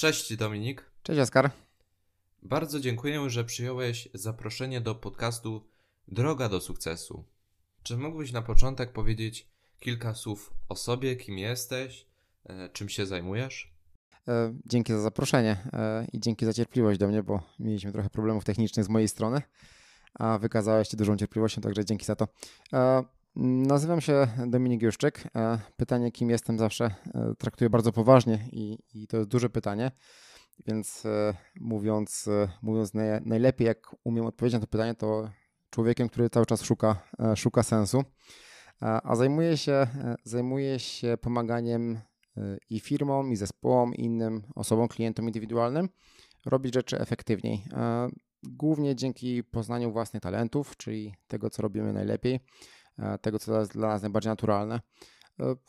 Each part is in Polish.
Cześć Dominik. Cześć Oskar. Bardzo dziękuję, że przyjąłeś zaproszenie do podcastu Droga do sukcesu. Czy mógłbyś na początek powiedzieć kilka słów o sobie, kim jesteś, e, czym się zajmujesz? E, dzięki za zaproszenie e, i dzięki za cierpliwość do mnie, bo mieliśmy trochę problemów technicznych z mojej strony, a wykazałeś się dużą cierpliwością, także dzięki za to. Nazywam się Dominik Juszczyk. Pytanie, kim jestem, zawsze traktuję bardzo poważnie i, i to jest duże pytanie. Więc mówiąc, mówiąc najlepiej, jak umiem odpowiedzieć na to pytanie, to człowiekiem, który cały czas szuka, szuka sensu. A zajmuję się, zajmuję się pomaganiem i firmom, i zespołom, i innym osobom, klientom indywidualnym robić rzeczy efektywniej. Głównie dzięki poznaniu własnych talentów, czyli tego, co robimy najlepiej, tego, co jest dla nas najbardziej naturalne.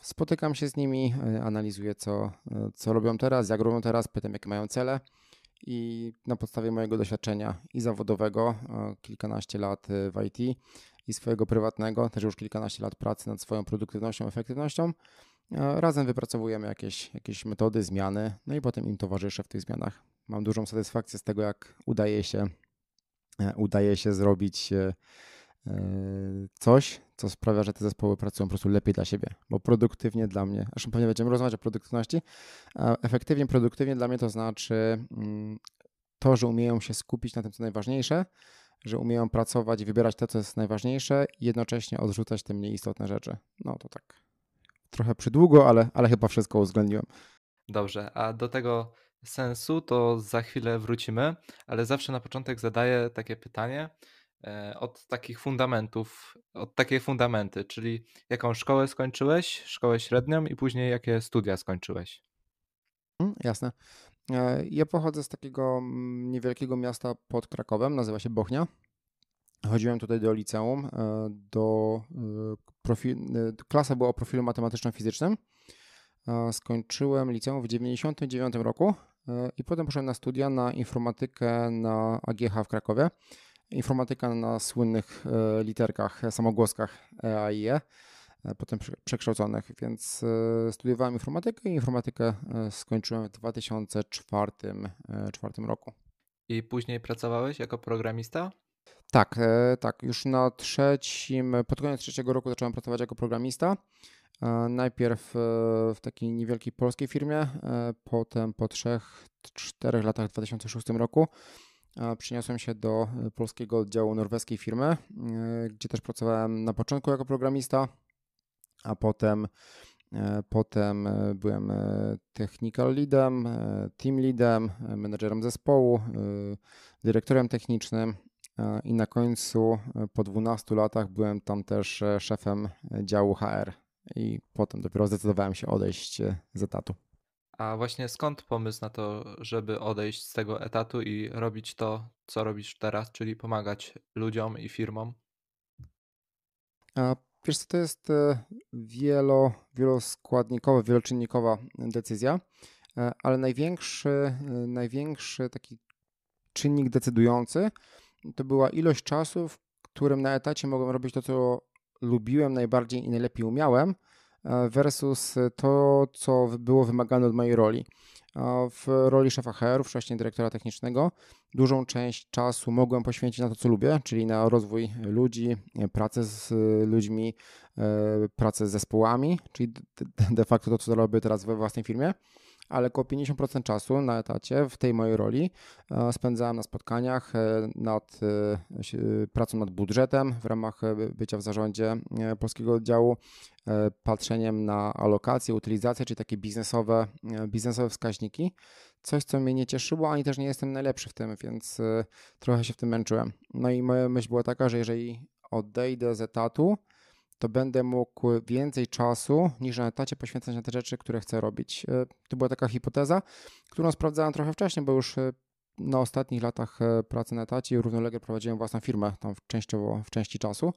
Spotykam się z nimi, analizuję, co, co robią teraz, jak robią teraz, pytam, jakie mają cele i na podstawie mojego doświadczenia i zawodowego, kilkanaście lat w IT i swojego prywatnego, też już kilkanaście lat pracy nad swoją produktywnością, efektywnością, razem wypracowujemy jakieś, jakieś metody, zmiany, no i potem im towarzyszę w tych zmianach. Mam dużą satysfakcję z tego, jak udaje się, e, udaje się zrobić e, e, coś, co sprawia, że te zespoły pracują po prostu lepiej dla siebie, bo produktywnie dla mnie, zresztą pewnie będziemy rozmawiać o produktywności, efektywnie, produktywnie dla mnie to znaczy mm, to, że umieją się skupić na tym, co najważniejsze, że umieją pracować i wybierać to, co jest najważniejsze i jednocześnie odrzucać te mniej istotne rzeczy. No to tak trochę przydługo, ale, ale chyba wszystko uwzględniłem. Dobrze, a do tego sensu to za chwilę wrócimy, ale zawsze na początek zadaję takie pytanie e, od takich fundamentów, od takiej fundamenty, czyli jaką szkołę skończyłeś, szkołę średnią i później jakie studia skończyłeś? Mm, jasne. E, ja pochodzę z takiego mm, niewielkiego miasta pod Krakowem, nazywa się Bochnia. Chodziłem tutaj do liceum, e, do profil, klasa była o profilu matematyczno-fizycznym. Skończyłem liceum w 1999 roku i potem poszedłem na studia na informatykę na AGH w Krakowie. Informatyka na słynnych e, literkach, samogłoskach EAIE, e, potem przekształconych, więc studiowałem informatykę i informatykę skończyłem w 2004 roku. I później pracowałeś jako programista? Tak, tak. Już na trzecim, pod koniec trzeciego roku zacząłem pracować jako programista. Najpierw e, w takiej niewielkiej polskiej firmie, e, potem po trzech, czterech latach w 2006 roku przeniosłem się do e, polskiego oddziału norweskiej firmy, gdzie też pracowałem na początku jako programista, a potem, potem byłem technical leadem, team leadem, menedżerem zespołu, dyrektorem technicznym i na końcu po 12 latach byłem tam też szefem działu HR i potem dopiero zdecydowałem się odejść e, z etatu. A właśnie skąd pomysł na to, żeby odejść z tego etatu i robić to, co robisz teraz, czyli pomagać ludziom i firmom? A wiesz co, to jest e, wielo, wieloskładnikowa, wieloczynnikowa decyzja, e, ale największy, największy taki czynnik decydujący to była ilość czasu, w którym na etacie mogłem robić to, co lubiłem najbardziej i najlepiej umiałem, e, versus to, co było wymagane od mojej roli. W roli szefa HR, wcześniej dyrektora technicznego, dużą część czasu mogłem poświęcić na to, co lubię, czyli na rozwój ludzi, pracę z ludźmi, e, pracę z zespołami, czyli de facto to, co robię teraz we własnej firmie ale około 50% czasu na etacie w tej mojej roli e, spędzałem na spotkaniach e, nad e, pracą nad budżetem w ramach bycia w zarządzie polskiego oddziału, patrzeniem na alokację, utylizację, czyli takie biznesowe, biznesowe wskaźniki. Coś, co mnie nie cieszyło, ani też nie jestem najlepszy w tym, więc trochę się w tym męczyłem. No i moja myśl była taka, że jeżeli odejdę z etatu, to będę mógł więcej czasu niż na etacie poświęcać na te rzeczy, które chcę robić. E, to była taka hipoteza, którą sprawdzałem trochę wcześniej, bo już e, na ostatnich latach e, pracy na etacie równolegle prowadziłem własną firmę, tam częściowo w części czasu.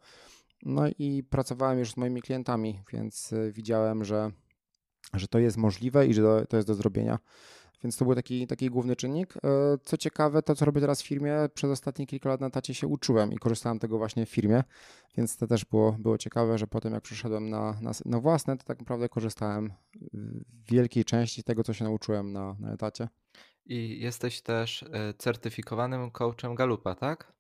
No i pracowałem już z moimi klientami, więc widziałem, że, że to jest możliwe i że to jest do zrobienia. Więc to był taki, taki główny czynnik. Co ciekawe, to co robię teraz w firmie, przez ostatnie kilka lat na tacie się uczyłem i korzystałem tego właśnie w firmie, więc to też było, było ciekawe, że potem jak przeszedłem na, na, na własne, to tak naprawdę korzystałem w wielkiej części tego, co się nauczyłem na, na etacie. I jesteś też certyfikowanym coachem Galupa, tak?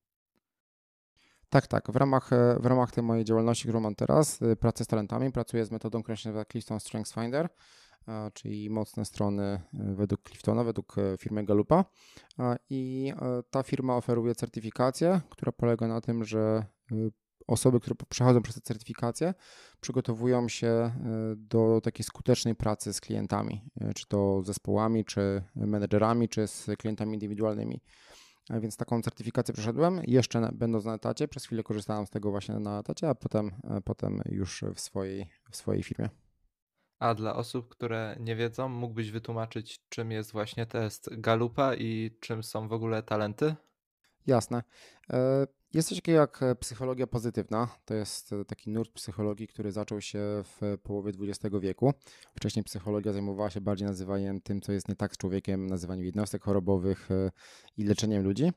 Tak, tak. W ramach, e, w ramach tej mojej działalności, którą mam teraz, e, pracy z talentami, pracuję z metodą, która się nazywa Clifton Strengths Finder, czyli mocne strony e, według Cliftona, według firmy Galupa. I ta firma oferuje certyfikację, która polega na tym, że osoby, które przechodzą przez tę certyfikację, przygotowują się do takiej skutecznej pracy z klientami, czy to zespołami, czy menedżerami, czy z klientami indywidualnymi. Więc taką certyfikację przeszedłem, jeszcze będąc na etacie. Przez chwilę korzystałem z tego właśnie na etacie, a potem, e, potem już w swojej, w swojej firmie. A dla osób, które nie wiedzą, mógłbyś wytłumaczyć, czym jest właśnie test Galupa i czym są w ogóle talenty? Jasne. E, jest coś takiego jak e, psychologia pozytywna. To jest e, taki nurt psychologii, który zaczął się w połowie XX wieku. Wcześniej psychologia zajmowała się bardziej nazywaniem tym, co jest nie tak z człowiekiem, nazywaniem jednostek chorobowych i leczeniem ludzi.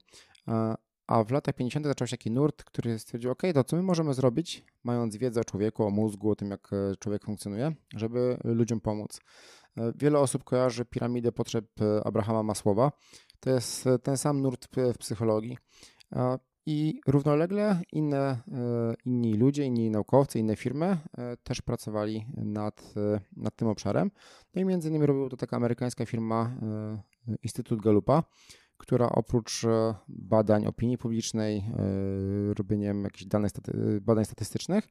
A w latach 50. zaczął się taki nurt, który stwierdził, ok, to co my możemy zrobić, mając wiedzę o człowieku, o mózgu, o tym, jak człowiek funkcjonuje, żeby ludziom pomóc. Wiele osób kojarzy piramidę potrzeb Abrahama Masłowa. To jest ten sam nurt w psychologii. I równolegle inne, e, inni ludzie, inni naukowcy, inne firmy e, też pracowali nad, e, nad tym obszarem. No i między innymi robiła to taka amerykańska firma Instytut Galupa, która oprócz badań opinii publicznej, robieniem jakichś danych, badań statystycznych,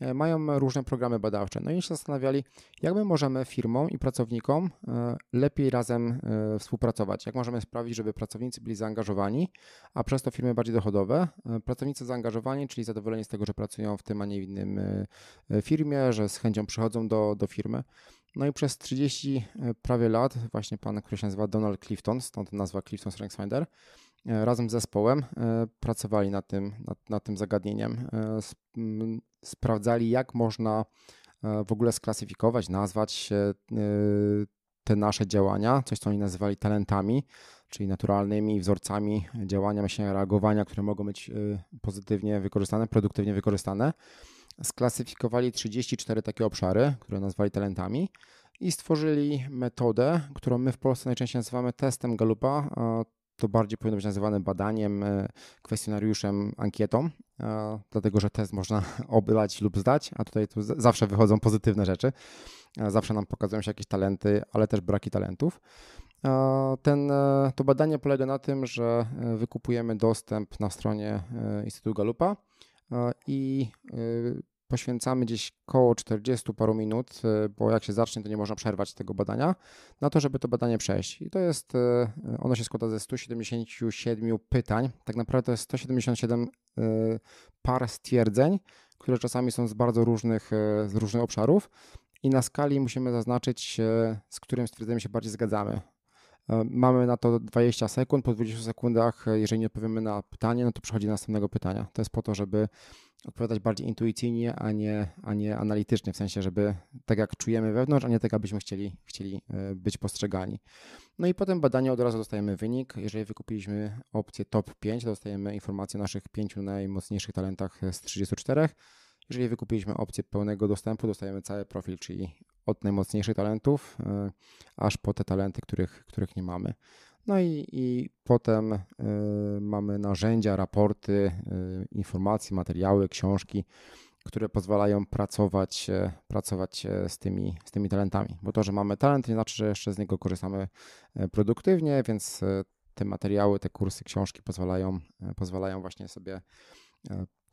E, mają różne programy badawcze. No i się zastanawiali, jak my możemy firmom i pracownikom e, lepiej razem e, współpracować, jak możemy sprawić, żeby pracownicy byli zaangażowani, a przez to firmy bardziej dochodowe. Pracownicy zaangażowani, czyli zadowoleni z tego, że pracują w tym, a nie innym firmie, że z chęcią przychodzą do, do firmy. No i przez 30 prawie lat właśnie pan, który się nazywa Donald Clifton, stąd nazwa Clifton Strengths Finder, razem z zespołem pracowali nad tym, nad, nad tym zagadnieniem sprawdzali, jak można e, w ogóle sklasyfikować, nazwać e, te nasze działania, coś co oni nazywali talentami, czyli naturalnymi wzorcami działania, myślenia, reagowania, które mogą być e, pozytywnie wykorzystane, produktywnie wykorzystane. Sklasyfikowali 34 takie obszary, które nazwali talentami i stworzyli metodę, którą my w Polsce najczęściej nazywamy testem Galupa to bardziej powinno być nazywane badaniem, e, kwestionariuszem, ankietą, e, dlatego że test można oblać lub zdać, a tutaj tu zawsze wychodzą pozytywne rzeczy. E, zawsze nam pokazują się jakieś talenty, ale też braki talentów. Ten, to badanie polega na tym, że wykupujemy dostęp na stronie Instytutu Galupa i poświęcamy gdzieś koło 40 paru minut, e, bo jak się zacznie, to nie można przerwać tego badania, na to, żeby to badanie przejść. I to jest, e, ono się składa ze 177 pytań. Tak naprawdę to jest 177 e, par stwierdzeń, które czasami są z bardzo różnych, z różnych obszarów i na skali musimy zaznaczyć, z którym stwierdzeniem się bardziej zgadzamy. Mamy na to 20 sekund. Po 20 sekundach, jeżeli nie odpowiemy na pytanie, no to przechodzi do następnego pytania. To jest po to, żeby odpowiadać bardziej intuicyjnie, a nie, a nie analitycznie, w sensie, żeby tak jak czujemy wewnątrz, a nie tak, abyśmy chcieli, chcieli e, być postrzegani. No i potem badanie od razu dostajemy wynik. Jeżeli wykupiliśmy opcję top 5, to dostajemy informację o naszych pięciu najmocniejszych talentach z 34. Jeżeli wykupiliśmy opcję pełnego dostępu, dostajemy cały profil, czyli od najmocniejszych talentów, e, aż po te talenty, których, których nie mamy. No i, i potem y, mamy narzędzia, raporty, y, informacje, materiały, książki, które pozwalają pracować, pracować z, tymi, z tymi talentami. Bo to, że mamy talent, nie znaczy, że jeszcze z niego korzystamy produktywnie, więc te materiały, te kursy, książki pozwalają, pozwalają właśnie sobie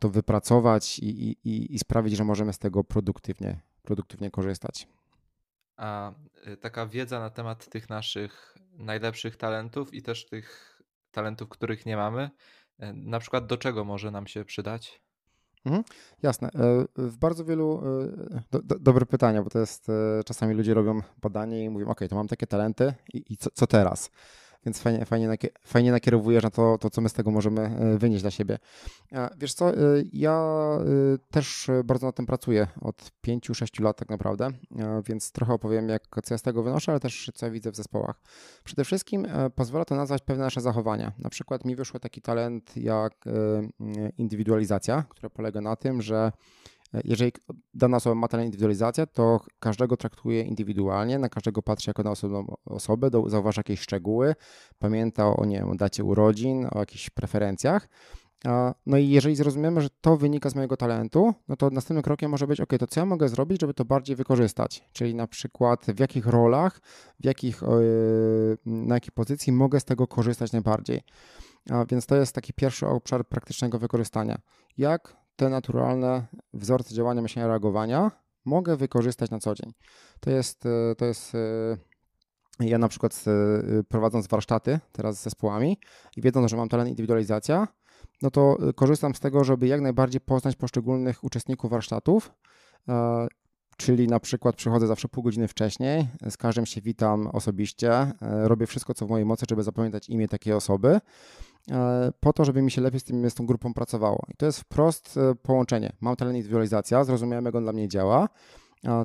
to wypracować i, i, i sprawić, że możemy z tego produktywnie, produktywnie korzystać. A taka wiedza na temat tych naszych najlepszych talentów i też tych talentów, których nie mamy. E, na przykład do czego może nam się przydać? Mhm, jasne. E, w bardzo wielu. E, do, do, dobre pytania, bo to jest. Czasami ludzie robią badanie i mówią: OK, to mam takie talenty i, i co, co, teraz? Więc fajnie, fajnie, fajnie nakierowujesz na to, to, co my z tego możemy wynieść dla siebie. Wiesz co, ja też bardzo na tym pracuję od 5-6 lat tak naprawdę, więc trochę opowiem, jak, co ja z tego wynoszę, ale też co ja widzę w zespołach. Przede wszystkim pozwala to nazwać pewne nasze zachowania. Na przykład mi wyszło taki talent jak indywidualizacja, która polega na tym, że jeżeli dana osoba ma talent indywidualizacja, to każdego traktuje indywidualnie, na każdego patrzy jako na osobną osobę, zauważa jakieś szczegóły, pamięta o, nie wiem, dacie urodzin, o jakichś preferencjach. No i jeżeli zrozumiemy, że to wynika z mojego talentu, no to następnym krokiem może być, ok, to co ja mogę zrobić, żeby to bardziej wykorzystać? Czyli na przykład w jakich rolach, w jakich, na jakiej pozycji mogę z tego korzystać najbardziej. Więc to jest taki pierwszy obszar praktycznego wykorzystania. Jak te naturalne wzorce działania, myślenia, reagowania mogę wykorzystać na co dzień. To jest, e, to jest e, ja na przykład e, prowadząc warsztaty teraz z zespołami i wiedząc, że mam talent indywidualizacja, no to korzystam z tego, żeby jak najbardziej poznać poszczególnych uczestników warsztatów, czyli na przykład przychodzę zawsze pół godziny wcześniej, z każdym się witam osobiście, robię wszystko, co w mojej mocy, żeby zapamiętać imię takiej osoby, po to, żeby mi się lepiej z, tym, z tą grupą pracowało. I to jest wprost e, połączenie. Mam talent indywidualizacja, zrozumiałem, jak on dla mnie działa.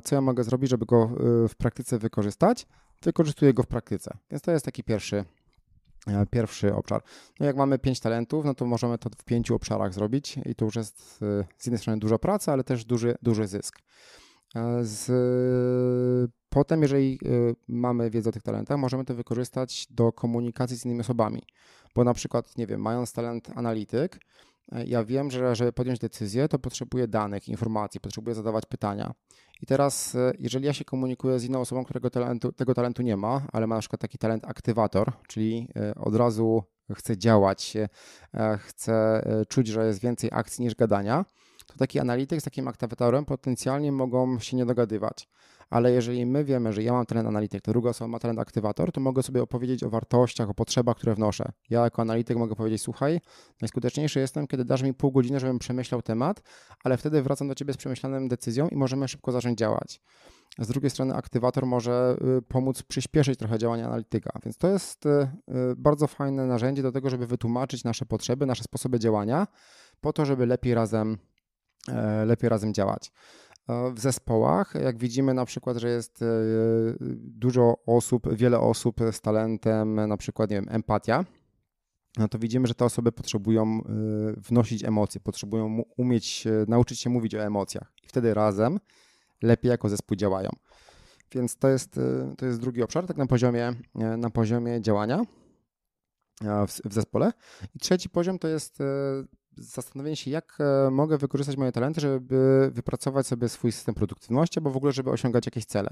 Co ja mogę zrobić, żeby go e, w praktyce wykorzystać? Wykorzystuję go w praktyce. Więc to jest taki pierwszy, pierwszy obszar. No jak mamy pięć talentów, no to możemy to w pięciu obszarach zrobić i to już jest z jednej strony duża praca, ale też duży, duży zysk. Z, potem, jeżeli mamy wiedzę o tych talentach, możemy to wykorzystać do komunikacji z innymi osobami. Bo na przykład, nie wiem, mając talent analityk, e, ja wiem, że żeby podjąć decyzję, to potrzebuję danych, informacji, potrzebuję zadawać pytania. I teraz, e, jeżeli ja się komunikuję z inną osobą, którego talentu, tego talentu nie ma, ale ma na przykład taki talent aktywator, czyli e, od razu chce działać, chce czuć, że jest więcej akcji niż gadania, to taki analityk z takim aktywatorem potencjalnie mogą się nie dogadywać ale jeżeli my wiemy, że ja mam talent analityk, to druga osoba ma talent aktywator, to mogę sobie opowiedzieć o wartościach, o potrzebach, które wnoszę. Ja jako analityk mogę powiedzieć, słuchaj, najskuteczniejszy jestem, kiedy dasz mi pół godziny, żebym przemyślał temat, ale wtedy wracam do ciebie z przemyślaną decyzją i możemy szybko zacząć działać. Z drugiej strony aktywator może y, pomóc przyspieszyć trochę działania analityka, więc to jest y, y, bardzo fajne narzędzie do tego, żeby wytłumaczyć nasze potrzeby, nasze sposoby działania, po to, żeby lepiej razem, e, lepiej razem działać. W zespołach, jak widzimy na przykład, że jest e, dużo osób, wiele osób z talentem, na przykład, nie wiem, empatia, no to widzimy, że te osoby potrzebują e, wnosić emocje, potrzebują umieć, e, nauczyć się mówić o emocjach i wtedy razem lepiej jako zespół działają. Więc to jest, to jest drugi obszar, tak na poziomie, na poziomie działania w, w zespole. I trzeci poziom to jest zastanowienie się, jak e, mogę wykorzystać moje talenty, żeby wypracować sobie swój system produktywności, albo w ogóle, żeby osiągać jakieś cele.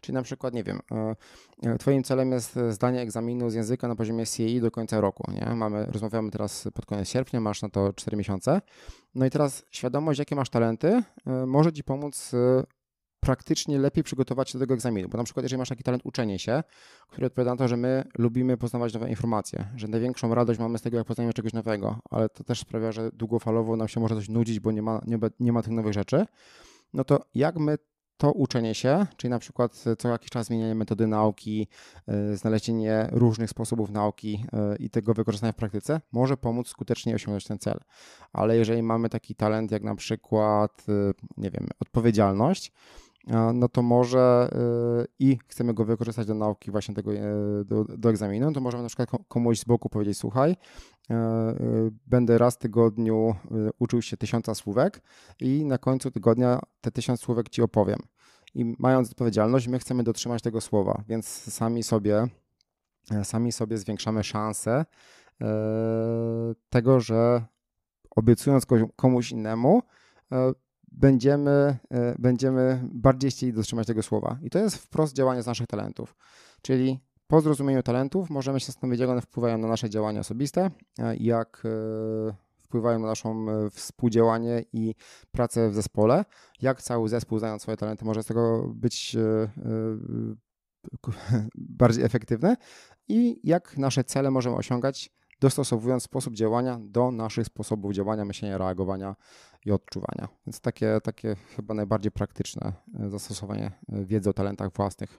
Czyli na przykład, nie wiem, e, e, Twoim celem jest zdanie egzaminu z języka na poziomie CAE do końca roku. Nie? Mamy, rozmawiamy teraz pod koniec sierpnia, masz na to 4 miesiące. No i teraz świadomość, jakie masz talenty, może Ci pomóc praktycznie lepiej przygotować się do tego egzaminu. Bo na przykład, jeżeli masz taki talent uczenie się, który odpowiada na to, że my lubimy poznawać nowe informacje, że największą radość mamy z tego, jak poznajemy czegoś nowego, ale to też sprawia, że długofalowo nam się może coś nudzić, bo nie ma, nie, nie ma tych nowych rzeczy, no to jak my to uczenie się, czyli na przykład co jakiś czas zmienianie metody nauki, e, znalezienie różnych sposobów nauki e, i tego wykorzystania w praktyce może pomóc skutecznie osiągnąć ten cel. Ale jeżeli mamy taki talent jak na przykład, e, nie wiem, odpowiedzialność, no to może y, i chcemy go wykorzystać do nauki właśnie tego, y, do, do egzaminu, to możemy na przykład komuś z boku powiedzieć, słuchaj, y, będę raz w tygodniu uczył się tysiąca słówek i na końcu tygodnia te tysiąc słówek ci opowiem. I mając odpowiedzialność, my chcemy dotrzymać tego słowa, więc sami sobie, sami sobie zwiększamy szanse tego, że obiecując komuś innemu, będziemy, e, będziemy bardziej chcieli dotrzymać tego słowa. I to jest wprost działanie z naszych talentów. Czyli po zrozumieniu talentów możemy się zastanowić, jak one wpływają na nasze działania osobiste, jak e, wpływają na naszą e, współdziałanie i pracę w zespole, jak cały zespół, znając swoje talenty, może z tego być bardziej efektywny i jak nasze cele możemy osiągać, dostosowując sposób działania do naszych sposobów działania, myślenia, reagowania i odczuwania. Więc takie, takie chyba najbardziej praktyczne e, zastosowanie e, wiedzy o talentach własnych.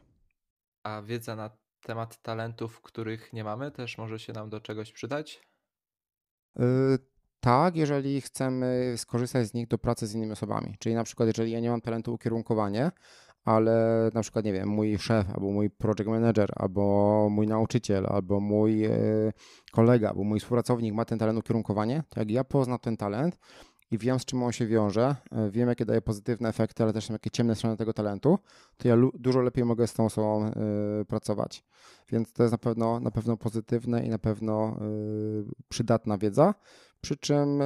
A wiedza na temat talentów, których nie mamy, też może się nam do czegoś przydać? Yy, tak, jeżeli chcemy skorzystać z nich do pracy z innymi osobami. Czyli na przykład, jeżeli ja nie mam talentu ukierunkowanie, ale na przykład, nie wiem, mój szef, albo mój project manager, albo mój nauczyciel, albo mój e, kolega, albo mój współpracownik ma ten talent ukierunkowanie, to jak ja poznam ten talent i wiem, z czym on się wiąże, e, wiem, jakie daje pozytywne efekty, ale też są jakie ciemne strony tego talentu, to ja dużo lepiej mogę z tą osobą e, pracować. Więc to jest na pewno, na pewno pozytywne i na pewno przydatna wiedza. Przy czym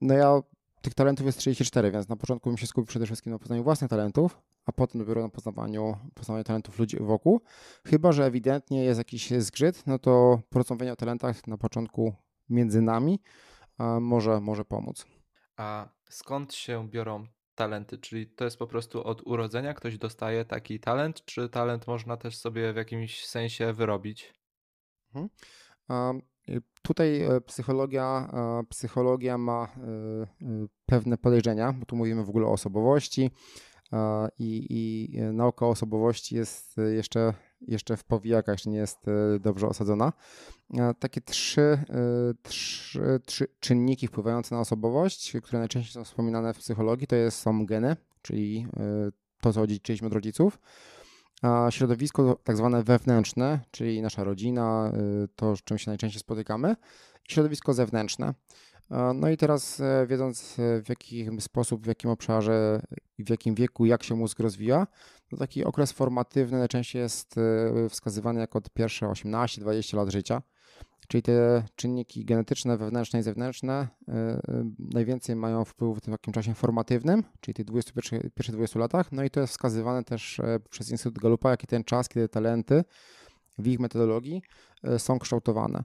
no ja tych talentów jest 34, więc na początku bym się skupił przede wszystkim na poznaniu własnych talentów, a potem dopiero na poznawaniu, poznawaniu talentów ludzi wokół. Chyba, że ewidentnie jest jakiś zgrzyt, no to porozmawianie o talentach na początku między nami może, może pomóc. A skąd się biorą talenty? Czyli to jest po prostu od urodzenia ktoś dostaje taki talent, czy talent można też sobie w jakimś sensie wyrobić? Mhm. Tutaj e, psychologia, e, psychologia ma e, pewne podejrzenia, bo tu mówimy w ogóle o osobowości i, i nauka osobowości jest jeszcze, jeszcze w powijakach, jeszcze nie jest dobrze osadzona. Takie trzy, trzy, trzy czynniki wpływające na osobowość, które najczęściej są wspominane w psychologii, to jest, są geny, czyli to, co odziedziczyliśmy od rodziców, a środowisko tak zwane wewnętrzne, czyli nasza rodzina, y, to z czym się najczęściej spotykamy, i środowisko zewnętrzne. No i teraz e, wiedząc e, w jaki sposób, w jakim obszarze w jakim wieku, jak się mózg rozwija, to taki okres formatywny najczęściej jest e, wskazywany jako pierwsze 18-20 lat życia. Czyli te czynniki genetyczne, wewnętrzne i zewnętrzne y, y, najwięcej mają wpływu w tym takim czasie formatywnym, czyli tych 21, pierwszych 20 latach. No i to jest wskazywane też e, przez Instytut Galupa, jaki ten czas, kiedy talenty w ich metodologii e, są kształtowane.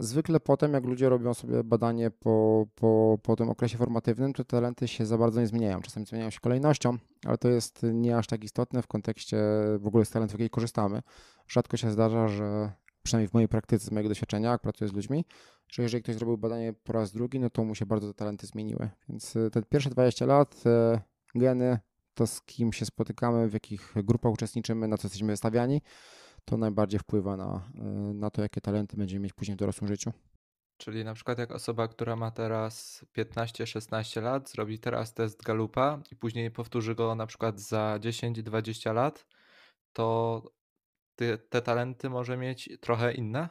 Zwykle potem, jak ludzie robią sobie badanie po, po, po tym okresie formatywnym, to talenty się za bardzo nie zmieniają. Czasami zmieniają się kolejnością, ale to jest nie aż tak istotne w kontekście w ogóle z talentów, jakiej korzystamy. Rzadko się zdarza, że przynajmniej w mojej praktyce, z mojego doświadczenia, jak pracuję z ludźmi, że jeżeli ktoś zrobił badanie po raz drugi, no to mu się bardzo te talenty zmieniły. Więc e, te pierwsze 20 lat, e, geny, to z kim się spotykamy, w jakich grupach uczestniczymy, na co jesteśmy wystawiani, to najbardziej wpływa na, e, na to, jakie talenty będziemy mieć później w dorosłym życiu. Czyli na przykład jak osoba, która ma teraz 15-16 lat, zrobi teraz test Galupa i później powtórzy go na przykład za 10-20 lat, to ty, te talenty może mieć trochę inne?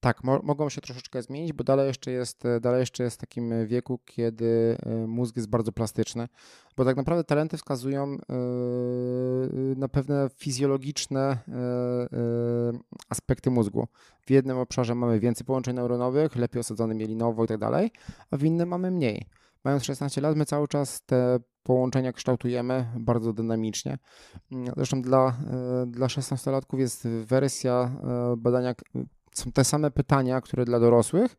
Tak, mo mogą się troszeczkę zmienić, bo dalej jeszcze jest, e, dalej jeszcze jest w takim e, wieku, kiedy e, mózg jest bardzo plastyczny, bo tak naprawdę talenty wskazują na pewne fizjologiczne aspekty mózgu. W jednym obszarze mamy więcej połączeń neuronowych, lepiej osadzony mielinowo i tak dalej, a w innym mamy mniej. Mając 16 lat, my cały czas te połączenia kształtujemy bardzo dynamicznie. Zresztą dla, e, dla 16-latków jest wersja e, badania, są te same pytania, które dla dorosłych,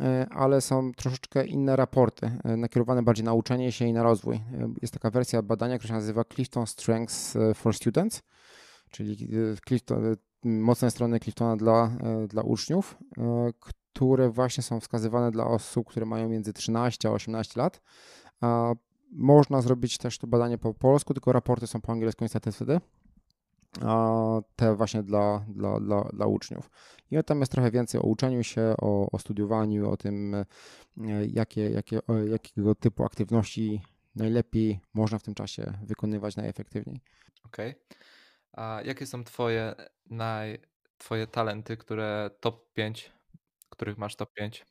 e, ale są troszeczkę inne raporty, nakierowane bardziej na uczenie się i na rozwój. Jest taka wersja badania, która się nazywa Clifton Strengths for Students, czyli Clifton, mocne strony Cliftona dla, dla uczniów, które właśnie są wskazywane dla osób, które mają między 13 a 18 lat. Można zrobić też to badanie po polsku, tylko raporty są po angielsku niestety wtedy. Te właśnie dla, dla, dla, dla uczniów. I tam jest trochę więcej o uczeniu się, o, o studiowaniu, o tym, e, jakie, jakie, jakiego typu aktywności najlepiej można w tym czasie wykonywać najefektywniej. Okej. Okay. A jakie są twoje, naj, twoje talenty, które top 5, których masz top 5?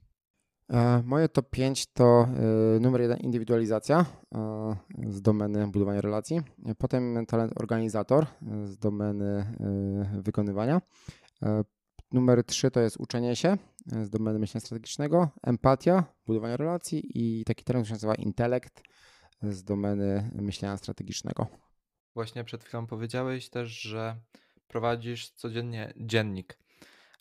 E, moje top 5 to e, numer jeden indywidualizacja e, z domeny budowania relacji, potem talent organizator z domeny wykonywania. Numer 3 to jest uczenie się z domeny myślenia strategicznego, empatia, budowania relacji i taki talent, który się nazywa intelekt z domeny myślenia strategicznego. Właśnie przed chwilą powiedziałeś też, że prowadzisz codziennie dziennik.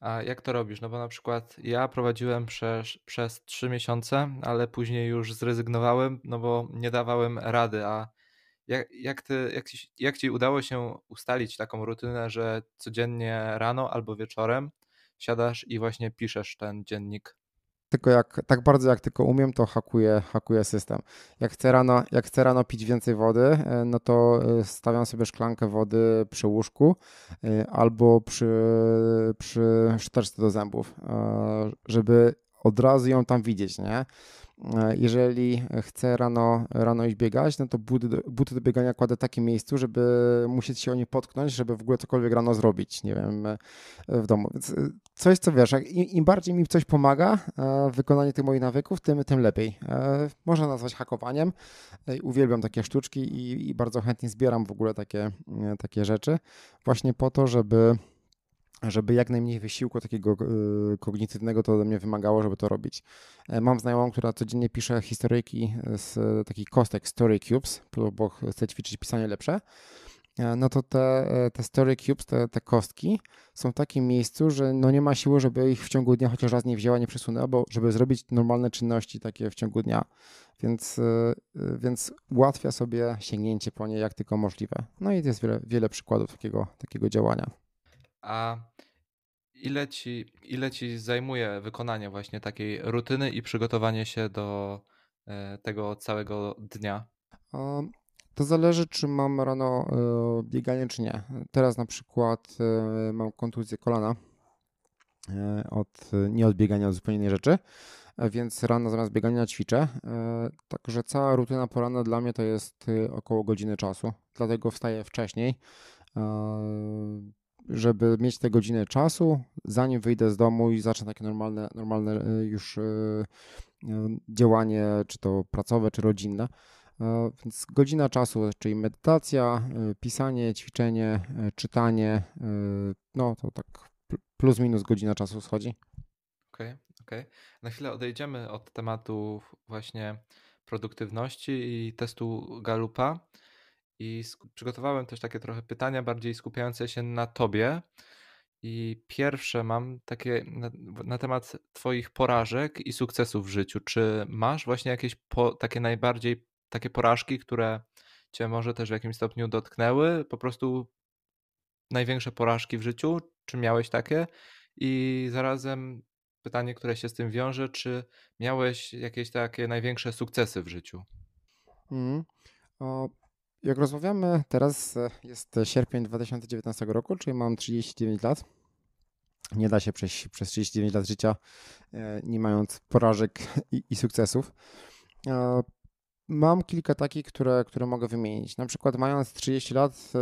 A jak to robisz? No bo na przykład ja prowadziłem przez, przez 3 miesiące, ale później już zrezygnowałem, no bo nie dawałem rady. A jak, jak, ty, jak, jak ci udało się ustalić taką rutynę, że codziennie rano albo wieczorem siadasz i właśnie piszesz ten dziennik? Tylko jak, tak bardzo jak tylko umiem, to hakuję, hakuję system. Jak chcę, rano, jak chcę rano pić więcej wody, e, no to e, stawiam sobie szklankę wody przy łóżku e, albo przy, przy szczoteczce do zębów, żeby od razu ją tam widzieć, nie? E, jeżeli chcę rano, rano iść biegać, no to buty, buty do biegania kładę w takim miejscu, żeby musieć się o nie potknąć, żeby w ogóle cokolwiek rano zrobić, nie wiem, e, w domu. Więc e, coś, co wiesz, im, im bardziej mi coś pomaga w wykonaniu tych moich nawyków, tym, tym lepiej. Można nazwać hakowaniem. Uwielbiam takie sztuczki i, i bardzo chętnie zbieram w ogóle takie, takie rzeczy, właśnie po to, żeby żeby jak najmniej wysiłku takiego y, kognitywnego to ode mnie wymagało, żeby to robić. E, mam znajomą, która codziennie pisze historyjki z takich kostek Story Cubes, bo chce ćwiczyć pisanie lepsze. E, no to te, e, te Story Cubes, te, te kostki są w takim miejscu, że no nie ma siły, żeby ich w ciągu dnia chociaż raz nie wzięła, nie przesunęła, bo żeby zrobić normalne czynności takie w ciągu dnia. Więc, więc ułatwia sobie sięgnięcie po nie jak tylko możliwe. No i jest wiele, wiele przykładów takiego, takiego działania. A ile ci, ile ci zajmuje wykonanie właśnie takiej rutyny i przygotowanie się do e, tego całego dnia? To zależy, czy mam rano e, bieganie, czy nie. Teraz na przykład e, mam kontuzję kolana od, nie od biegania, od zupełnie innej rzeczy, więc rano zamiast biegania ćwiczę. Także cała rutyna poranna dla mnie to jest około godziny czasu, dlatego wstaję wcześniej żeby mieć te godziny czasu, zanim wyjdę z domu i zacznę takie normalne, normalne e, już e, e, działanie, czy to pracowe, czy rodzinne. Więc godzina czasu, czyli medytacja, pisanie, ćwiczenie, czytanie, no to tak plus minus godzina czasu schodzi. Okej, okay, okej. Okay. Na chwilę odejdziemy od tematu właśnie produktywności i testu Galupa. I przygotowałem też takie trochę pytania bardziej skupiające się na tobie. I pierwsze mam takie na, na temat Twoich porażek i sukcesów w życiu. Czy masz właśnie jakieś po, takie najbardziej takie porażki, które Cię może też w jakimś stopniu dotknęły? Po prostu największe porażki w życiu? Czy miałeś takie? I zarazem pytanie, które się z tym wiąże, czy miałeś jakieś takie największe sukcesy w życiu? Mm. O, jak rozmawiamy, teraz e, jest sierpień 2019 roku, czyli mam 39 lat. Nie da się przejść przez 39 lat życia, e, nie mając porażek i, i sukcesów. E, mam kilka takich, które, które mogę wymienić. Na przykład, mając 30 lat,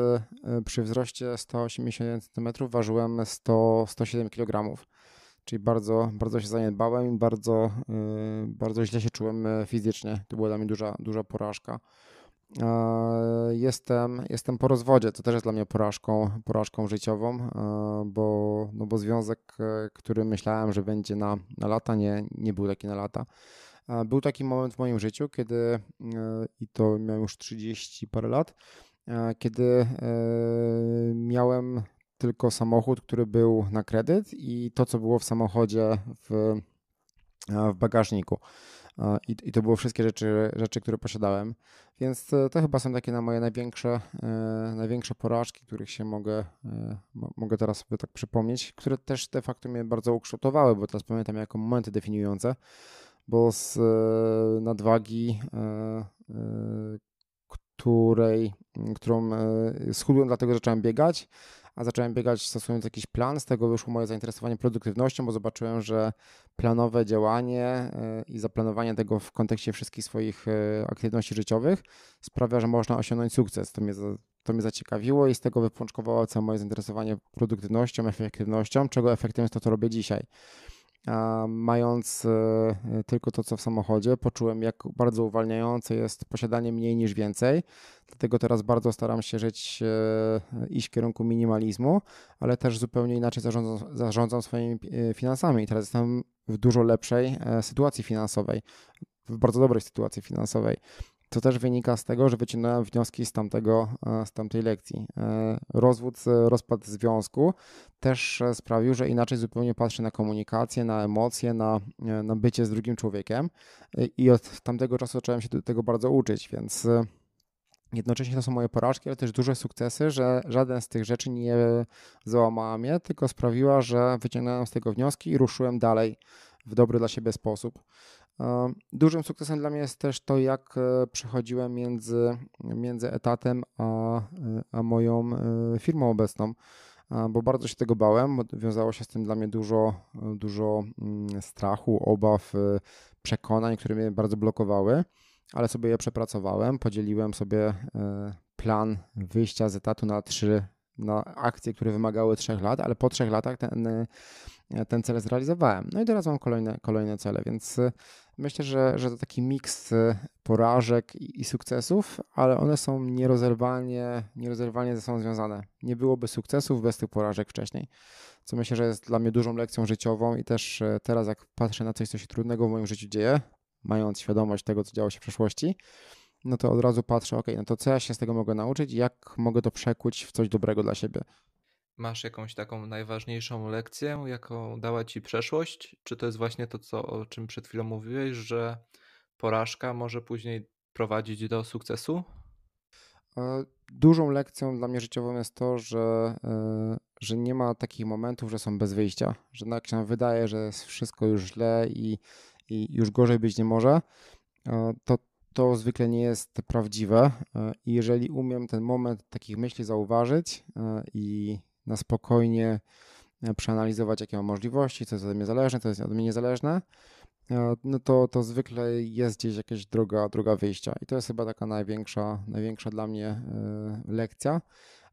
przy wzroście 180 cm, ważyłem 100, 107 kg. Czyli bardzo, bardzo się zaniedbałem i bardzo, bardzo źle się czułem fizycznie. To była dla mnie duża, duża porażka. Jestem, jestem po rozwodzie, to też jest dla mnie porażką, porażką życiową, bo, no bo związek, e, który myślałem, że będzie na, na lata, nie, nie był taki na lata. Był taki moment w moim życiu, kiedy, e, i to miałem już 30 parę lat, kiedy e, miałem tylko samochód, który był na kredyt i to, co było w samochodzie w, w bagażniku. I, I, to były wszystkie rzeczy, rzeczy, które posiadałem. Więc to, to chyba są takie na moje największe, e, największe porażki, których się mogę, e, mogę teraz sobie tak przypomnieć, które też de facto mnie bardzo ukształtowały, bo teraz pamiętam jako momenty definiujące, bo z e, nadwagi, e, e, której, którą e, schudłem dlatego, zacząłem biegać, a zacząłem biegać stosując jakiś plan. Z tego wyszło moje zainteresowanie produktywnością, bo zobaczyłem, że planowe działanie e, i zaplanowanie tego w kontekście wszystkich swoich e, aktywności życiowych sprawia, że można osiągnąć sukces. To mnie, to mnie zaciekawiło i z tego wypączkowało całe moje zainteresowanie produktywnością, efektywnością, czego efektem jest to, co robię dzisiaj mając e, tylko to, co w samochodzie, poczułem, jak bardzo uwalniające jest posiadanie mniej niż więcej. Dlatego teraz bardzo staram się żyć, e, iść w kierunku minimalizmu, ale też zupełnie inaczej zarządzam, zarządzam swoimi e, finansami. I teraz jestem w dużo lepszej sytuacji finansowej, w bardzo dobrej sytuacji finansowej. To też wynika z tego, że wyciągnąłem wnioski z, tamtego, e, z tamtej lekcji. E, rozwód, rozpad związku też e, sprawił, że inaczej zupełnie patrzę na komunikację, na emocje, na, na bycie z drugim człowiekiem i od tamtego czasu zacząłem się tego bardzo uczyć, więc jednocześnie to są moje porażki, ale też duże sukcesy, że żaden z tych rzeczy nie załamała mnie, tylko sprawiła, że wyciągnąłem z tego wnioski i ruszyłem dalej w dobry dla siebie sposób. Dużym sukcesem dla mnie jest też to, jak przechodziłem między, między etatem a, a moją firmą obecną bo bardzo się tego bałem, wiązało się z tym dla mnie dużo, dużo mm, strachu, obaw, przekonań, które mnie bardzo blokowały, ale sobie je przepracowałem, podzieliłem sobie plan wyjścia z etatu na trzy na akcje, które wymagały trzech lat, ale po trzech latach ten, ten cel zrealizowałem. No i teraz mam kolejne, kolejne cele, więc myślę, że, że to taki miks porażek i, i sukcesów, ale one są nierozerwalnie, nierozerwalnie ze sobą związane. Nie byłoby sukcesów bez tych porażek wcześniej, co myślę, że jest dla mnie dużą lekcją życiową i też e, teraz jak patrzę na coś, co się trudnego w moim życiu dzieje, mając świadomość tego, co działo się w przeszłości, no to od razu patrzę, ok, no to co ja się z tego mogę nauczyć, jak mogę to przekuć w coś dobrego dla siebie. Masz jakąś taką najważniejszą lekcję, jaką dała ci przeszłość? Czy to jest właśnie to, co, o czym przed chwilą mówiłeś, że porażka może później prowadzić do sukcesu? E, dużą lekcją dla mnie życiową jest to, że, e, że nie ma takich momentów, że są bez wyjścia, że jak się wydaje, że jest wszystko już źle i, i już gorzej być nie może, e, to to zwykle nie jest prawdziwe. I jeżeli umiem ten moment takich myśli zauważyć i na spokojnie przeanalizować, jakie mam możliwości, co jest ode mnie zależne, co jest ode mnie niezależne, no to, to zwykle jest gdzieś jakaś droga, droga wyjścia. I to jest chyba taka największa, największa dla mnie e, lekcja,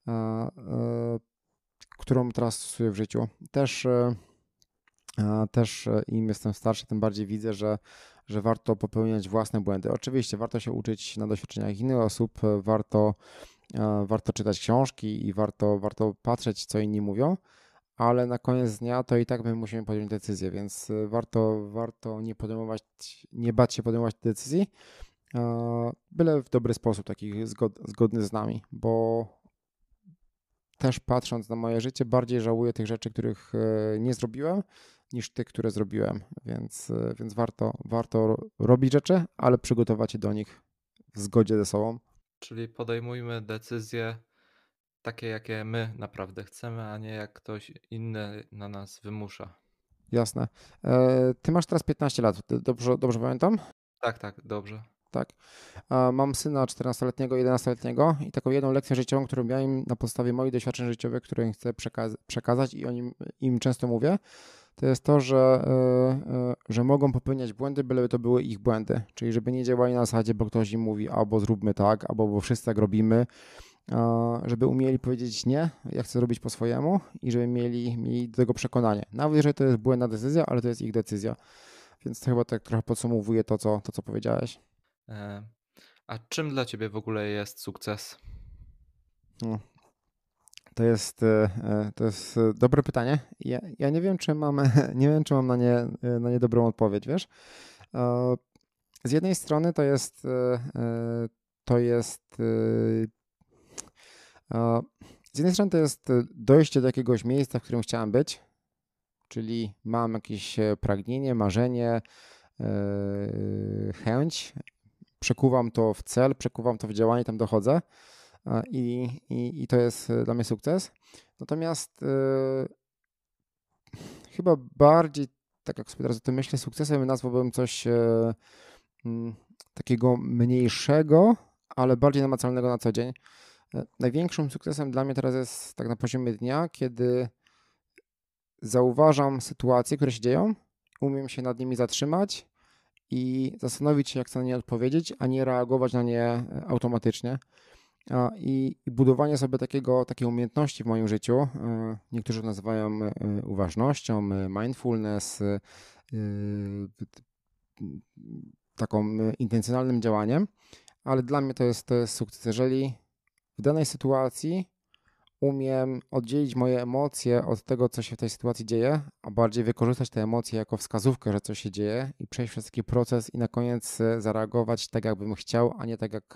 e, e, którą teraz stosuję w życiu. Też, też im jestem starszy, tym bardziej widzę, że, że warto popełniać własne błędy. Oczywiście warto się uczyć na doświadczeniach innych osób, warto, warto czytać książki i warto, warto patrzeć, co inni mówią, ale na koniec dnia to i tak my musimy podjąć decyzję, więc y, warto, warto nie podejmować, nie bać się podejmować decyzji, byle w dobry sposób, taki zgodny z nami, bo też patrząc na moje życie, bardziej żałuję tych rzeczy, których e, nie zrobiłem, niż tych, które zrobiłem, więc, e, więc warto, warto robić rzeczy, ale przygotować się do nich w zgodzie ze sobą. Czyli podejmujmy decyzje takie, jakie my naprawdę chcemy, a nie jak ktoś inny na nas wymusza. Jasne. E, ty masz teraz 15 lat, dobrze, dobrze pamiętam? Tak, tak, dobrze. Tak. Mam syna 14-letniego, 11-letniego i taką jedną lekcję życiową, którą miałem na podstawie moich doświadczeń życiowych, które chcę przekaz- przekazać i o nim im często mówię, to jest to, że, e, e, że mogą popełniać błędy, byleby to były ich błędy. Czyli żeby nie działali na zasadzie, bo ktoś im mówi albo zróbmy tak, albo bo wszyscy tak robimy, żeby umieli powiedzieć nie, ja chcę robić po swojemu i żeby mieli, mieli do tego przekonanie. Nawet jeżeli to jest błędna decyzja, ale to jest ich decyzja. Więc to chyba tak trochę podsumowuje to, co, to, co powiedziałeś. E, a czym dla ciebie w ogóle jest sukces? No, to jest, e, e, to jest dobre pytanie. Ja, ja nie wiem, czy mam, nie wiem, czy mam na nie, na nie dobrą odpowiedź, wiesz? Z jednej strony to jest, to jest z jednej strony to jest e, dojście do jakiegoś miejsca, w którym chciałem być, czyli mam jakieś e, pragnienie, marzenie, e, chęć, przekuwam to w cel, przekuwam to w działanie, tam dochodzę i, i, i to jest dla mnie sukces. Natomiast chyba bardziej, tak jak sobie teraz o tym myślę, sukcesem nazwałbym coś takiego mniejszego, ale bardziej namacalnego na co dzień. Największym sukcesem dla mnie teraz jest tak na poziomie dnia, kiedy zauważam sytuacje, które się dzieją, umiem się nad nimi zatrzymać i zastanowić się, jak chcę na nie odpowiedzieć, a nie reagować na nie e, automatycznie. I, i budowanie sobie takiego, takiej umiejętności w moim życiu, e, niektórzy nazywają e, uważnością, mindfulness, taką intencjonalnym działaniem, ale dla mnie to jest, to jest sukces. Jeżeli w danej sytuacji umiem oddzielić moje emocje od tego, co się w tej sytuacji dzieje, a bardziej wykorzystać te emocje jako wskazówkę, że coś się dzieje i przejść przez taki proces i na koniec zareagować tak, jakbym chciał, a nie tak, jak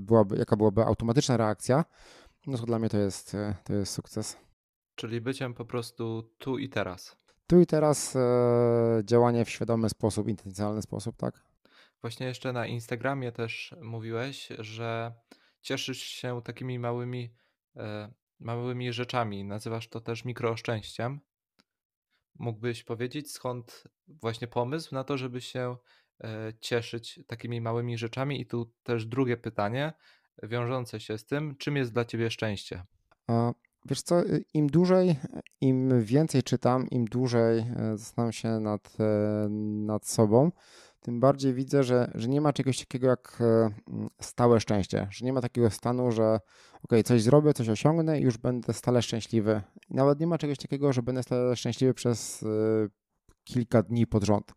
byłaby, jaka byłaby automatyczna reakcja, no to dla mnie to jest, e, to jest sukces. Czyli byciem po prostu tu i teraz. Tu i teraz e, działanie w świadomy sposób, intencjonalny sposób, tak? Właśnie jeszcze na Instagramie też mówiłeś, że cieszysz się takimi małymi, e, małymi rzeczami. Nazywasz to też mikrooszczęściem. mógłbyś powiedzieć, skąd właśnie pomysł na to, żeby się e, cieszyć takimi małymi rzeczami? I tu też drugie pytanie, wiążące się z tym, czym jest dla ciebie szczęście? Wiesz co, y, im dłużej, im więcej czytam, im dłużej e, zastanawiam się nad, e, nad sobą, tym bardziej widzę, że, że nie ma czegoś takiego jak e, stałe szczęście, że nie ma takiego stanu, że ok, coś zrobię, coś osiągnę i już będę stale szczęśliwy. Nawet nie ma czegoś takiego, że będę stale szczęśliwy przez kilka dni pod rząd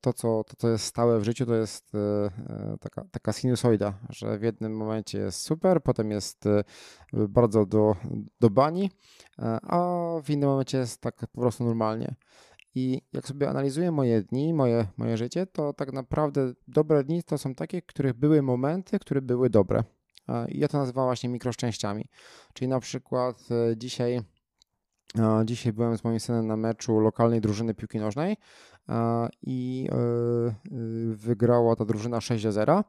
to co, to, co jest stałe w życiu, to jest e, e, taka, taka sinusoida, że w jednym momencie jest super, potem jest e, bardzo do, do bani, a w innym momencie jest tak po prostu normalnie. I jak sobie analizuję moje dni, moje, moje życie, to tak naprawdę dobre dni to są takie, których były momenty, które były dobre. I ja to nazywam właśnie mikroszczęściami. Czyli na przykład dzisiaj Dzisiaj byłem z moim synem na meczu lokalnej drużyny piłki nożnej i e, e, wygrała ta drużyna 6 do 0.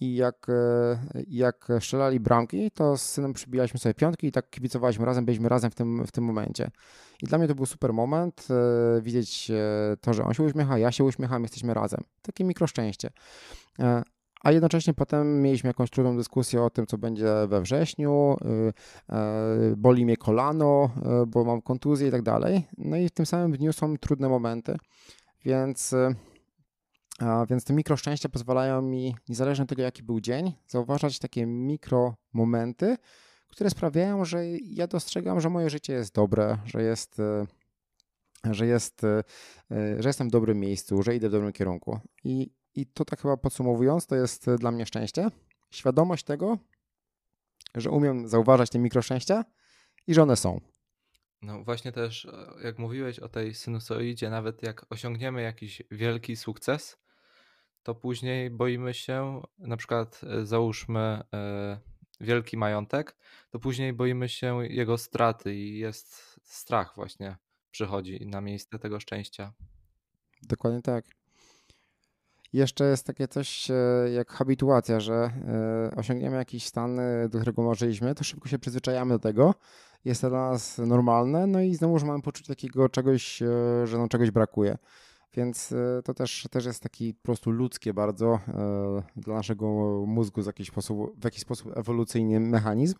I jak, e, jak strzelali bramki, to z synem przybijaliśmy sobie piątki i tak kibicowaliśmy razem, byliśmy razem w tym, w tym momencie. I dla mnie to był super moment, widzieć to, że on się uśmiecha, ja się uśmiecham, jesteśmy razem. Takie mikroszczęście a jednocześnie potem mieliśmy jakąś trudną dyskusję o tym, co będzie we wrześniu, y, y, boli mnie kolano, y, bo mam kontuzję i tak dalej. No i w tym samym dniu są trudne momenty, więc, więc te mikroszczęścia pozwalają mi, niezależnie od tego, jaki był dzień, zauważać takie mikromomenty, które sprawiają, że ja dostrzegam, że moje życie jest dobre, że jest że, jest, że jestem w dobrym miejscu, że idę w dobrym kierunku. I i to tak chyba podsumowując, to jest e, dla mnie szczęście. Świadomość tego, że umiem zauważać te mikroszczęścia i że one są. No właśnie też, e, jak mówiłeś o tej sinusoidzie, nawet jak osiągniemy jakiś wielki sukces, to później boimy się, na przykład e, załóżmy wielki majątek, to później boimy się jego straty i jest strach właśnie przychodzi na miejsce tego szczęścia. Dokładnie tak. Jeszcze jest takie coś e, jak habituacja, że e, osiągniemy jakiś stan, e, do którego marzyliśmy, to szybko się przyzwyczajamy do tego, jest to dla nas normalne, no i znowu mamy poczucie takiego czegoś, że nam czegoś brakuje. Więc to też, też jest taki po prostu ludzkie bardzo dla naszego mózgu w jakiś sposób, w jakiś sposób ewolucyjny mechanizm,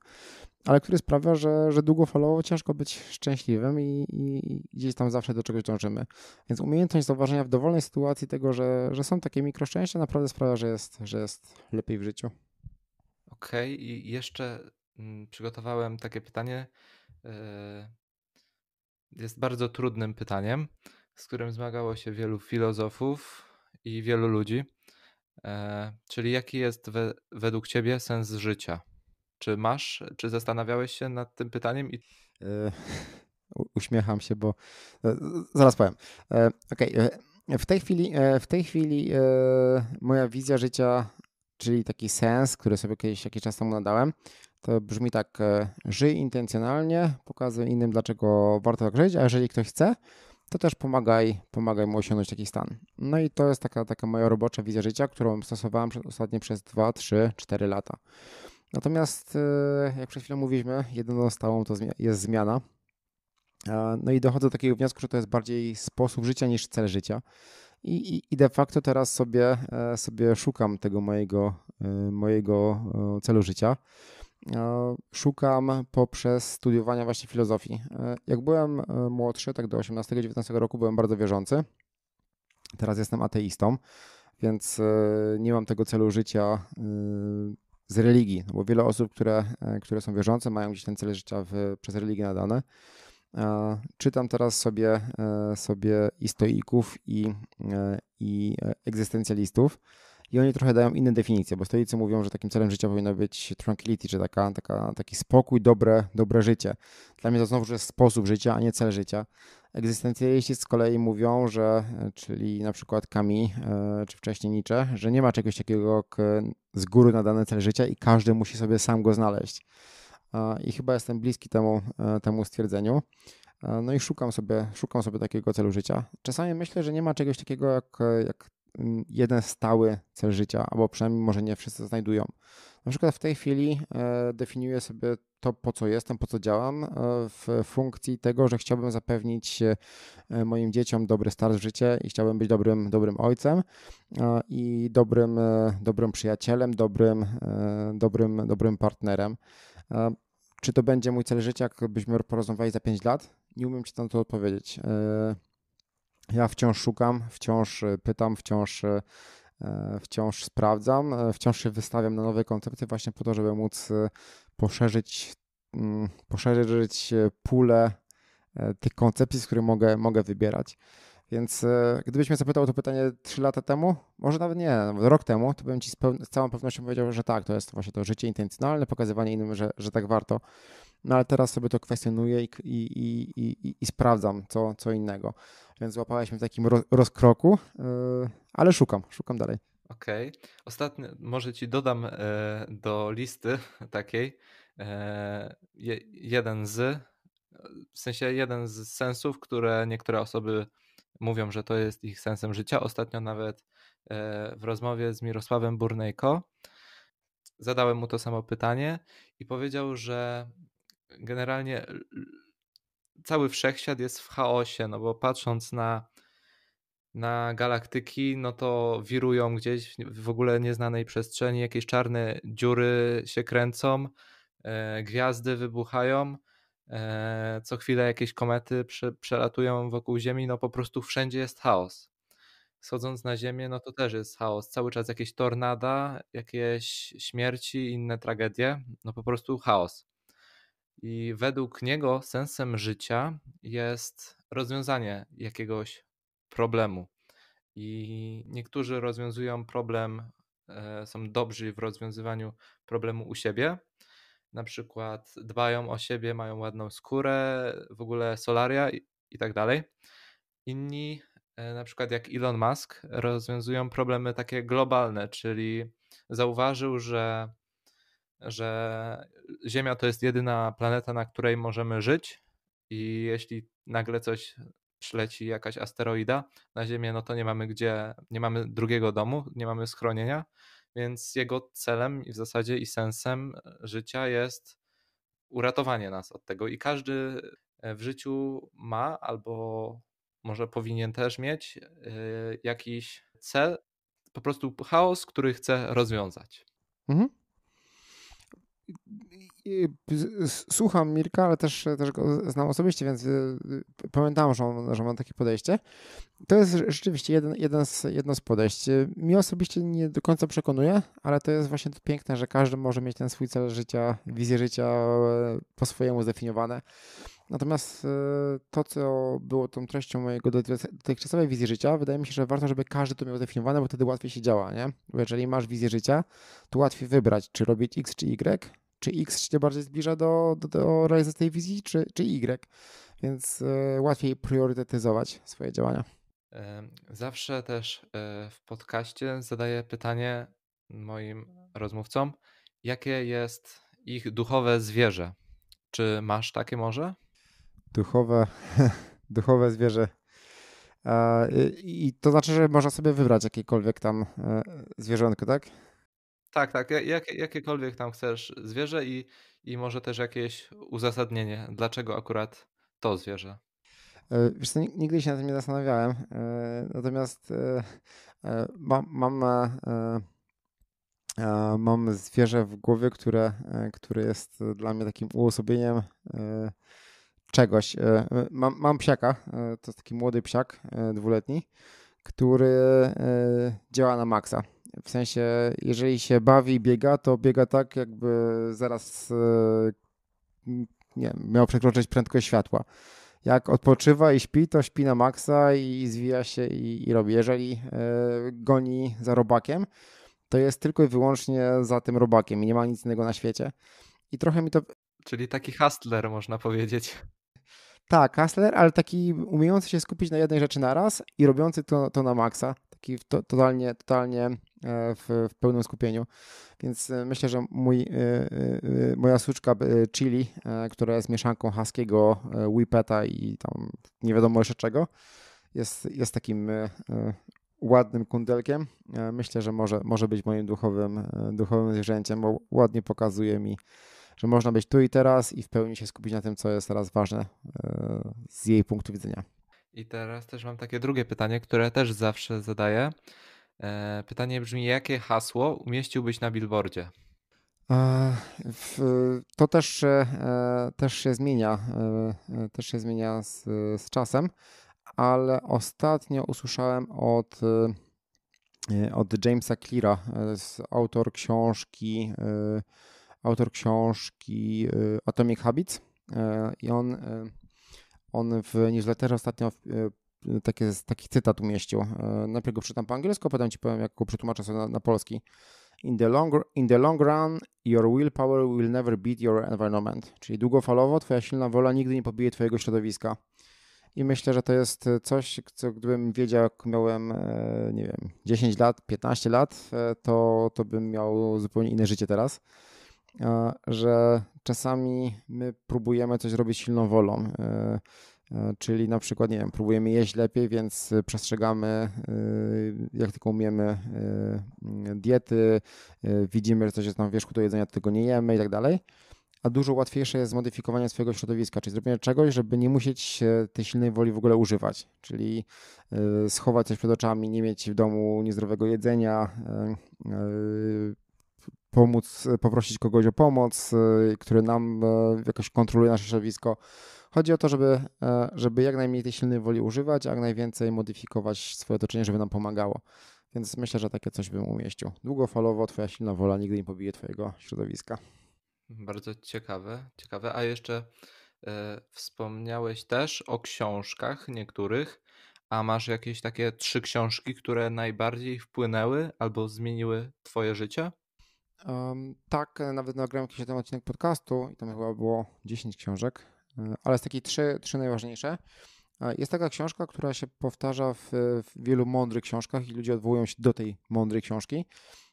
ale który sprawia, że, że długofalowo ciężko być szczęśliwym i, i gdzieś tam zawsze do czegoś dążymy. Więc umiejętność zauważenia w dowolnej sytuacji tego, że, że są takie mikroszczęścia, naprawdę sprawia, że jest, że jest lepiej w życiu. Okej, okay. i jeszcze mm, przygotowałem takie pytanie. E, jest bardzo trudnym pytaniem z którym zmagało się wielu filozofów i wielu ludzi. E, czyli jaki jest we, według Ciebie sens życia? Czy masz, czy zastanawiałeś się nad tym pytaniem? I... E, uśmiecham się, bo e, zaraz powiem. E, Okej, okay. w tej chwili, w tej chwili moja wizja życia, czyli taki sens, który sobie kiedyś jakiś czas temu nadałem, to brzmi tak: żyj intencjonalnie, pokazuj innym, dlaczego warto tak żyć, a jeżeli ktoś chce, to też pomagaj, pomagaj mu osiągnąć taki stan. No i to jest taka, taka moja robocza wizja życia, którą stosowałem ostatnio przez 2, 3, 4 lata. Natomiast, e, jak przed chwilą mówiliśmy, jedyną stałą to jest zmiana. No i dochodzę do takiego wniosku, że to jest bardziej sposób życia niż cel życia. I, i, de facto teraz sobie, e, sobie szukam tego mojego, e, mojego celu życia. E, szukam poprzez studiowania właśnie filozofii. E, jak byłem e, młodszy, tak do 18-19 roku byłem bardzo wierzący. Teraz jestem ateistą, więc nie mam tego celu życia z religii, no bo wiele osób, które, które są wierzące, mają gdzieś ten cel życia w, przez religię nadane. Czytam teraz sobie, sobie i stoików, i, i egzystencjalistów. I oni trochę dają inne definicje, bo stoicy mówią, że takim celem życia powinno być tranquility, czy taka, taka, taki spokój, dobre, dobre życie. Dla mnie to znowu jest sposób życia, a nie cel życia. Egzystencjaliści z kolei mówią, że, czyli na przykład Kami, e, czy wcześniej Nietzsche, że nie ma czegoś takiego jak z góry nadany cel życia i każdy musi sobie sam go znaleźć. I chyba jestem bliski temu, e, temu stwierdzeniu. E, no i szukam sobie, szukam sobie takiego celu życia. Czasami myślę, że nie ma czegoś takiego jak, jak jeden stały cel życia, albo przynajmniej może nie wszyscy znajdują. Na przykład w tej chwili e, definiuję sobie to, po co jestem, po co działam, e, w funkcji tego, że chciałbym zapewnić e, moim dzieciom dobry start w życie i chciałbym być dobrym, dobrym ojcem i dobrym, dobrym przyjacielem, dobrym, dobrym, dobrym partnerem. Czy to będzie mój cel życia, jakbyśmy porozmawiali za 5 lat? Nie umiem Ci na to odpowiedzieć. Ja wciąż szukam, wciąż pytam, wciąż E, wciąż sprawdzam, e, wciąż się wystawiam na nowe koncepty właśnie po to, żeby móc e, poszerzyć, mm, poszerzyć pulę tych koncepcji, z których mogę, mogę wybierać. Więc gdybyś mnie zapytał to pytanie 3 lata temu, może nawet nie, rok temu, to bym ci z, z, całą pewnością powiedział, że tak, to jest właśnie to życie intencjonalne, pokazywanie innym, że, że tak warto. No ale teraz sobie to kwestionuję i, i, i, i, sprawdzam co, co innego. Więc złapałeś mnie w takim rozkroku, yy, ale szukam, szukam dalej. Okej. Okay. Ostatnio, może ci dodam e, do listy takiej e, je, jeden z, w sensie jeden z sensów, które niektóre osoby mówią, że to jest ich sensem życia. Ostatnio nawet e, w rozmowie z Mirosławem Burnejko zadałem mu to samo pytanie i powiedział, że generalnie cały wszechświat jest w chaosie, no bo patrząc na, na galaktyki, no to wirują gdzieś w ogóle nieznanej przestrzeni, jakieś czarne dziury się kręcą, e, gwiazdy wybuchają, e, co chwilę jakieś komety prze, przelatują wokół Ziemi, no po prostu wszędzie jest chaos. Schodząc na Ziemię, no to też jest chaos. Cały czas jakieś tornada, jakieś śmierci, inne tragedie, no po prostu chaos. I według niego sensem życia jest rozwiązanie jakiegoś problemu. I niektórzy rozwiązują problem, e, są dobrzy w rozwiązywaniu problemu u siebie. Na przykład dbają o siebie, mają ładną skórę, w ogóle solaria i, i tak dalej. Inni, e, na przykład jak Elon Musk, rozwiązują problemy takie globalne, czyli zauważył, że że Ziemia to jest jedyna planeta, na której możemy żyć i jeśli nagle coś przyleci jakaś asteroida na Ziemię, no to nie mamy gdzie, nie mamy drugiego domu, nie mamy schronienia, więc jego celem i w zasadzie i sensem życia jest uratowanie nas od tego i każdy w życiu ma albo może powinien też mieć e, jakiś cel, po prostu chaos, który chce rozwiązać. Mhm słucham Mirka, ale też, też go znam osobiście, więc y, y, pamiętam, że, że ma takie podejście. To jest rzeczywiście jeden, jeden z, jedno z podejść. Mi osobiście nie do końca przekonuje, ale to jest właśnie to piękne, że każdy może mieć ten swój cel życia, wizję życia e, po swojemu zdefiniowane. Natomiast e, to, co było tą treścią mojego dotychczasowej wizji życia, wydaje mi się, że warto, żeby każdy to miał zdefiniowane, bo wtedy łatwiej się działa, nie? Bo jeżeli masz wizję życia, to łatwiej wybrać, czy robić X czy Y, czy X się bardziej zbliża do, do, do realizacji tej wizji, czy, czy Y. Więc y, łatwiej priorytetyzować swoje działania. Zawsze też e, w podcaście zadaję pytanie moim rozmówcom, jakie jest ich duchowe zwierzę. Czy masz takie może? Duchowe, duchowe zwierzę. I to znaczy, że można sobie wybrać jakiekolwiek tam e, zwierzątko, tak? Tak, tak. Jak, jakiekolwiek tam chcesz zwierzę i, i może też jakieś uzasadnienie, dlaczego akurat to zwierzę. E, wiesz co, nigdy się nad tym nie zastanawiałem. E, natomiast mam, mam, mam zwierzę w głowie, które, które jest dla mnie takim uosobieniem czegoś. Mam, mam psiaka, to jest taki młody psiak, dwuletni, który działa na maksa. W sensie, jeżeli się bawi i biega, to biega tak, jakby zaraz nie miał przekroczyć prędkość światła. Jak odpoczywa i śpi, to śpi na maksa i zwija się i, i robi. Jeżeli goni za robakiem, to jest tylko i wyłącznie za tym robakiem i nie ma nic innego na świecie. I trochę mi to. Czyli taki hustler, można powiedzieć. Tak, hustler, ale taki umiejący się skupić na jednej rzeczy naraz i robiący to, to na maksa. Taki to, totalnie, totalnie e, w, w, pełnym skupieniu. Więc e, myślę, że mój, e, moja suczka Chili, która jest mieszanką haskiego Whippeta i tam nie wiadomo jeszcze czego, jest, jest takim ładnym kundelkiem. Myślę, że może, może być moim duchowym, duchowym zwierzęciem, bo ładnie pokazuje mi, że można być tu i teraz i w pełni się skupić na tym, co jest teraz ważne z jej punktu widzenia. I teraz też mam takie drugie pytanie, które też zawsze zadaję. E, pytanie brzmi, jakie hasło umieściłbyś na billboardzie? E, to też, e, też się zmienia, też się zmienia z, z czasem, ale ostatnio usłyszałem od, od Jamesa Cleara, autor książki, autor książki Atomic Habits i on on w newsletterze ostatnio e, taki, cytat umieścił. E, najpierw go przeczytam po angielsku, potem ci powiem, jak go przetłumaczę sobie na, na polski. In the, long, in the long run, your willpower will never beat your environment. Czyli długofalowo twoja silna wola nigdy nie pobije twojego środowiska. I myślę, że to jest coś, co gdybym wiedział, jak miałem, e, nie wiem, 10 lat, 15 lat, to, to bym miał zupełnie inne życie teraz. Że czasami my próbujemy coś robić silną wolą. E, czyli na przykład, nie wiem, próbujemy jeść lepiej, więc przestrzegamy, e, jak tylko umiemy, diety, widzimy, że coś jest na wierzchu do jedzenia, tego nie jemy i tak dalej. A dużo łatwiejsze jest zmodyfikowanie swojego środowiska, czyli zrobienie czegoś, żeby nie musieć tej silnej woli w ogóle używać. Czyli schować coś przed oczami, nie mieć w domu niezdrowego jedzenia, pomóc, poprosić kogoś o pomoc, y, który nam jakoś kontroluje nasze środowisko. Chodzi o to, żeby, e, żeby jak najmniej tej silnej woli używać, a jak najwięcej modyfikować swoje otoczenie, żeby nam pomagało. Więc myślę, że takie coś bym umieścił. Długofalowo twoja silna wola nigdy nie pobije twojego środowiska. Bardzo ciekawe, ciekawe. A jeszcze e, wspomniałeś też o książkach niektórych. A masz jakieś takie trzy książki, które najbardziej wpłynęły albo zmieniły twoje życie? Um, tak, nawet nagrałem jakiś ten odcinek podcastu i tam chyba było 10 książek, ale z takiej trzy, trzy najważniejsze. E, jest taka książka, która się powtarza w, w, wielu mądrych książkach i ludzie odwołują się do tej mądrej książki.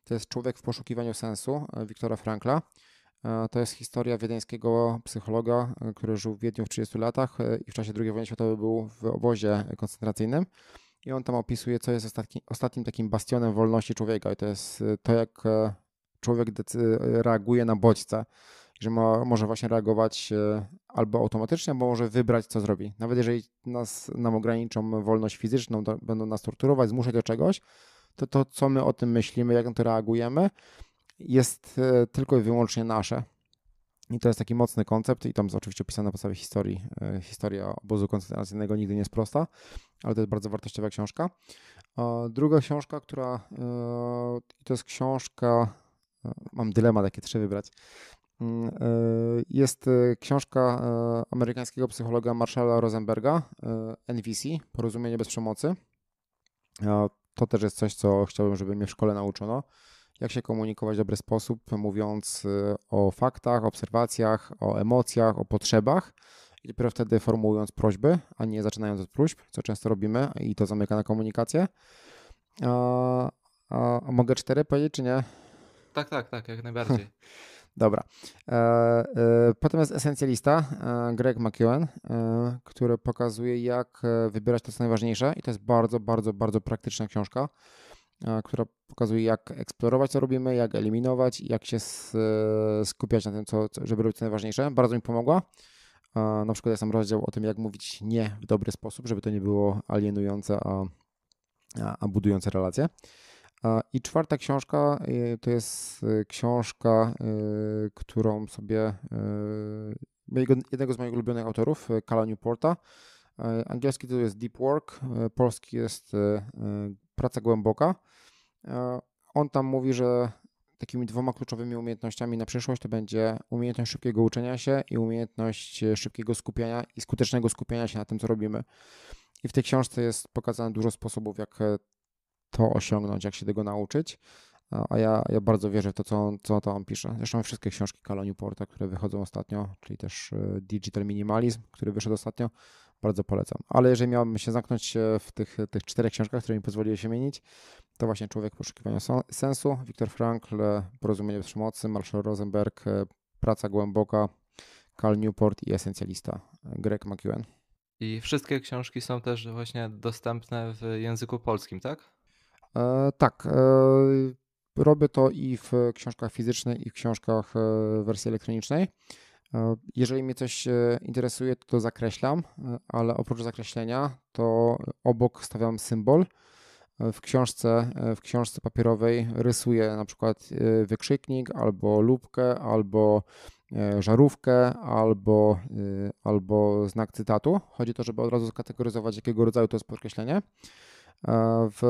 To jest Człowiek w poszukiwaniu sensu e, Wiktora Frankla. To jest historia wiedeńskiego psychologa, który żył w Wiedniu w 30 latach i w czasie II wojny światowej był w obozie koncentracyjnym. I on tam opisuje, co jest ostatni, ostatnim takim bastionem wolności człowieka. I to jest to, jak człowiek reaguje na bodźce, że ma, może właśnie reagować e, albo automatycznie, albo może wybrać, co zrobi. Nawet jeżeli nas, nam ograniczą wolność fizyczną, będą nas torturować, zmuszać do czegoś, to to, co my o tym myślimy, jak na to reagujemy, jest e, tylko i wyłącznie nasze. I to jest taki mocny koncept i tam jest oczywiście opisane na podstawie historii. E, historia obozu koncentracyjnego nigdy nie jest prosta, ale to jest bardzo wartościowa książka. Druga książka, która to jest książka mam dylemat, jakie trzy wybrać. Mm, e, jest e, książka e, amerykańskiego psychologa Marshalla Rosenberga, NVC, Porozumienie bez przemocy. To też jest coś, co chciałbym, żeby mnie w szkole nauczono. Jak się komunikować w dobry sposób, mówiąc o faktach, obserwacjach, o emocjach, o potrzebach i dopiero wtedy formułując prośby, a nie zaczynając od próśb, co często robimy i to zamyka na komunikację. A, a, a mogę cztery powiedzieć, czy nie? Tak, tak, tak, jak najbardziej. Dobra. E, e, potem jest esencjalista e, Greg McEwen, który pokazuje, jak wybierać to, co najważniejsze. I to jest bardzo, bardzo, bardzo praktyczna książka, która pokazuje, jak eksplorować, co robimy, jak eliminować, jak się skupiać na tym, co, żeby robić co najważniejsze. Bardzo mi pomogła. Na przykład jest tam rozdział o tym, jak mówić nie w dobry sposób, żeby to nie było alienujące, a, a budujące relacje. I czwarta książka y, to jest y, książka, y, którą sobie jednego z moich ulubionych autorów, Kala Newporta. Angielski to jest Deep Work, polski jest Praca Głęboka. On tam mówi, że takimi dwoma kluczowymi umiejętnościami na przyszłość to będzie umiejętność szybkiego uczenia się i umiejętność szybkiego skupiania i skutecznego skupiania się na tym, co robimy. I w tej książce jest pokazane dużo sposobów, jak to osiągnąć, jak się tego nauczyć. A ja, ja bardzo wierzę w to, co on, co to on pisze. Zresztą wszystkie książki Kala Newporta, które wychodzą ostatnio, czyli też e, Digital Minimalism, który wyszedł ostatnio, bardzo polecam. Ale jeżeli miałbym się zamknąć w tych, tych czterech książkach, które mi pozwoliły się mienić, to właśnie Człowiek poszukiwania sensu, Viktor Frankl, Porozumienie bez przemocy, Marshall Rosenberg, e, Praca głęboka, Cal Newport i Esencjalista, Greg McEwen. I wszystkie książki są też właśnie dostępne w języku polskim, tak? E, tak. E, robię to i w książkach fizycznej, i w książkach e, wersji elektronicznej. Jeżeli mnie coś interesuje, to, to zakreślam, ale oprócz zakreślenia, to obok stawiam symbol. W książce, w książce papierowej rysuję na przykład wykrzyknik, albo lubkę, albo żarówkę, albo, albo znak cytatu. Chodzi o to, żeby od razu skategoryzować, jakiego rodzaju to jest podkreślenie. W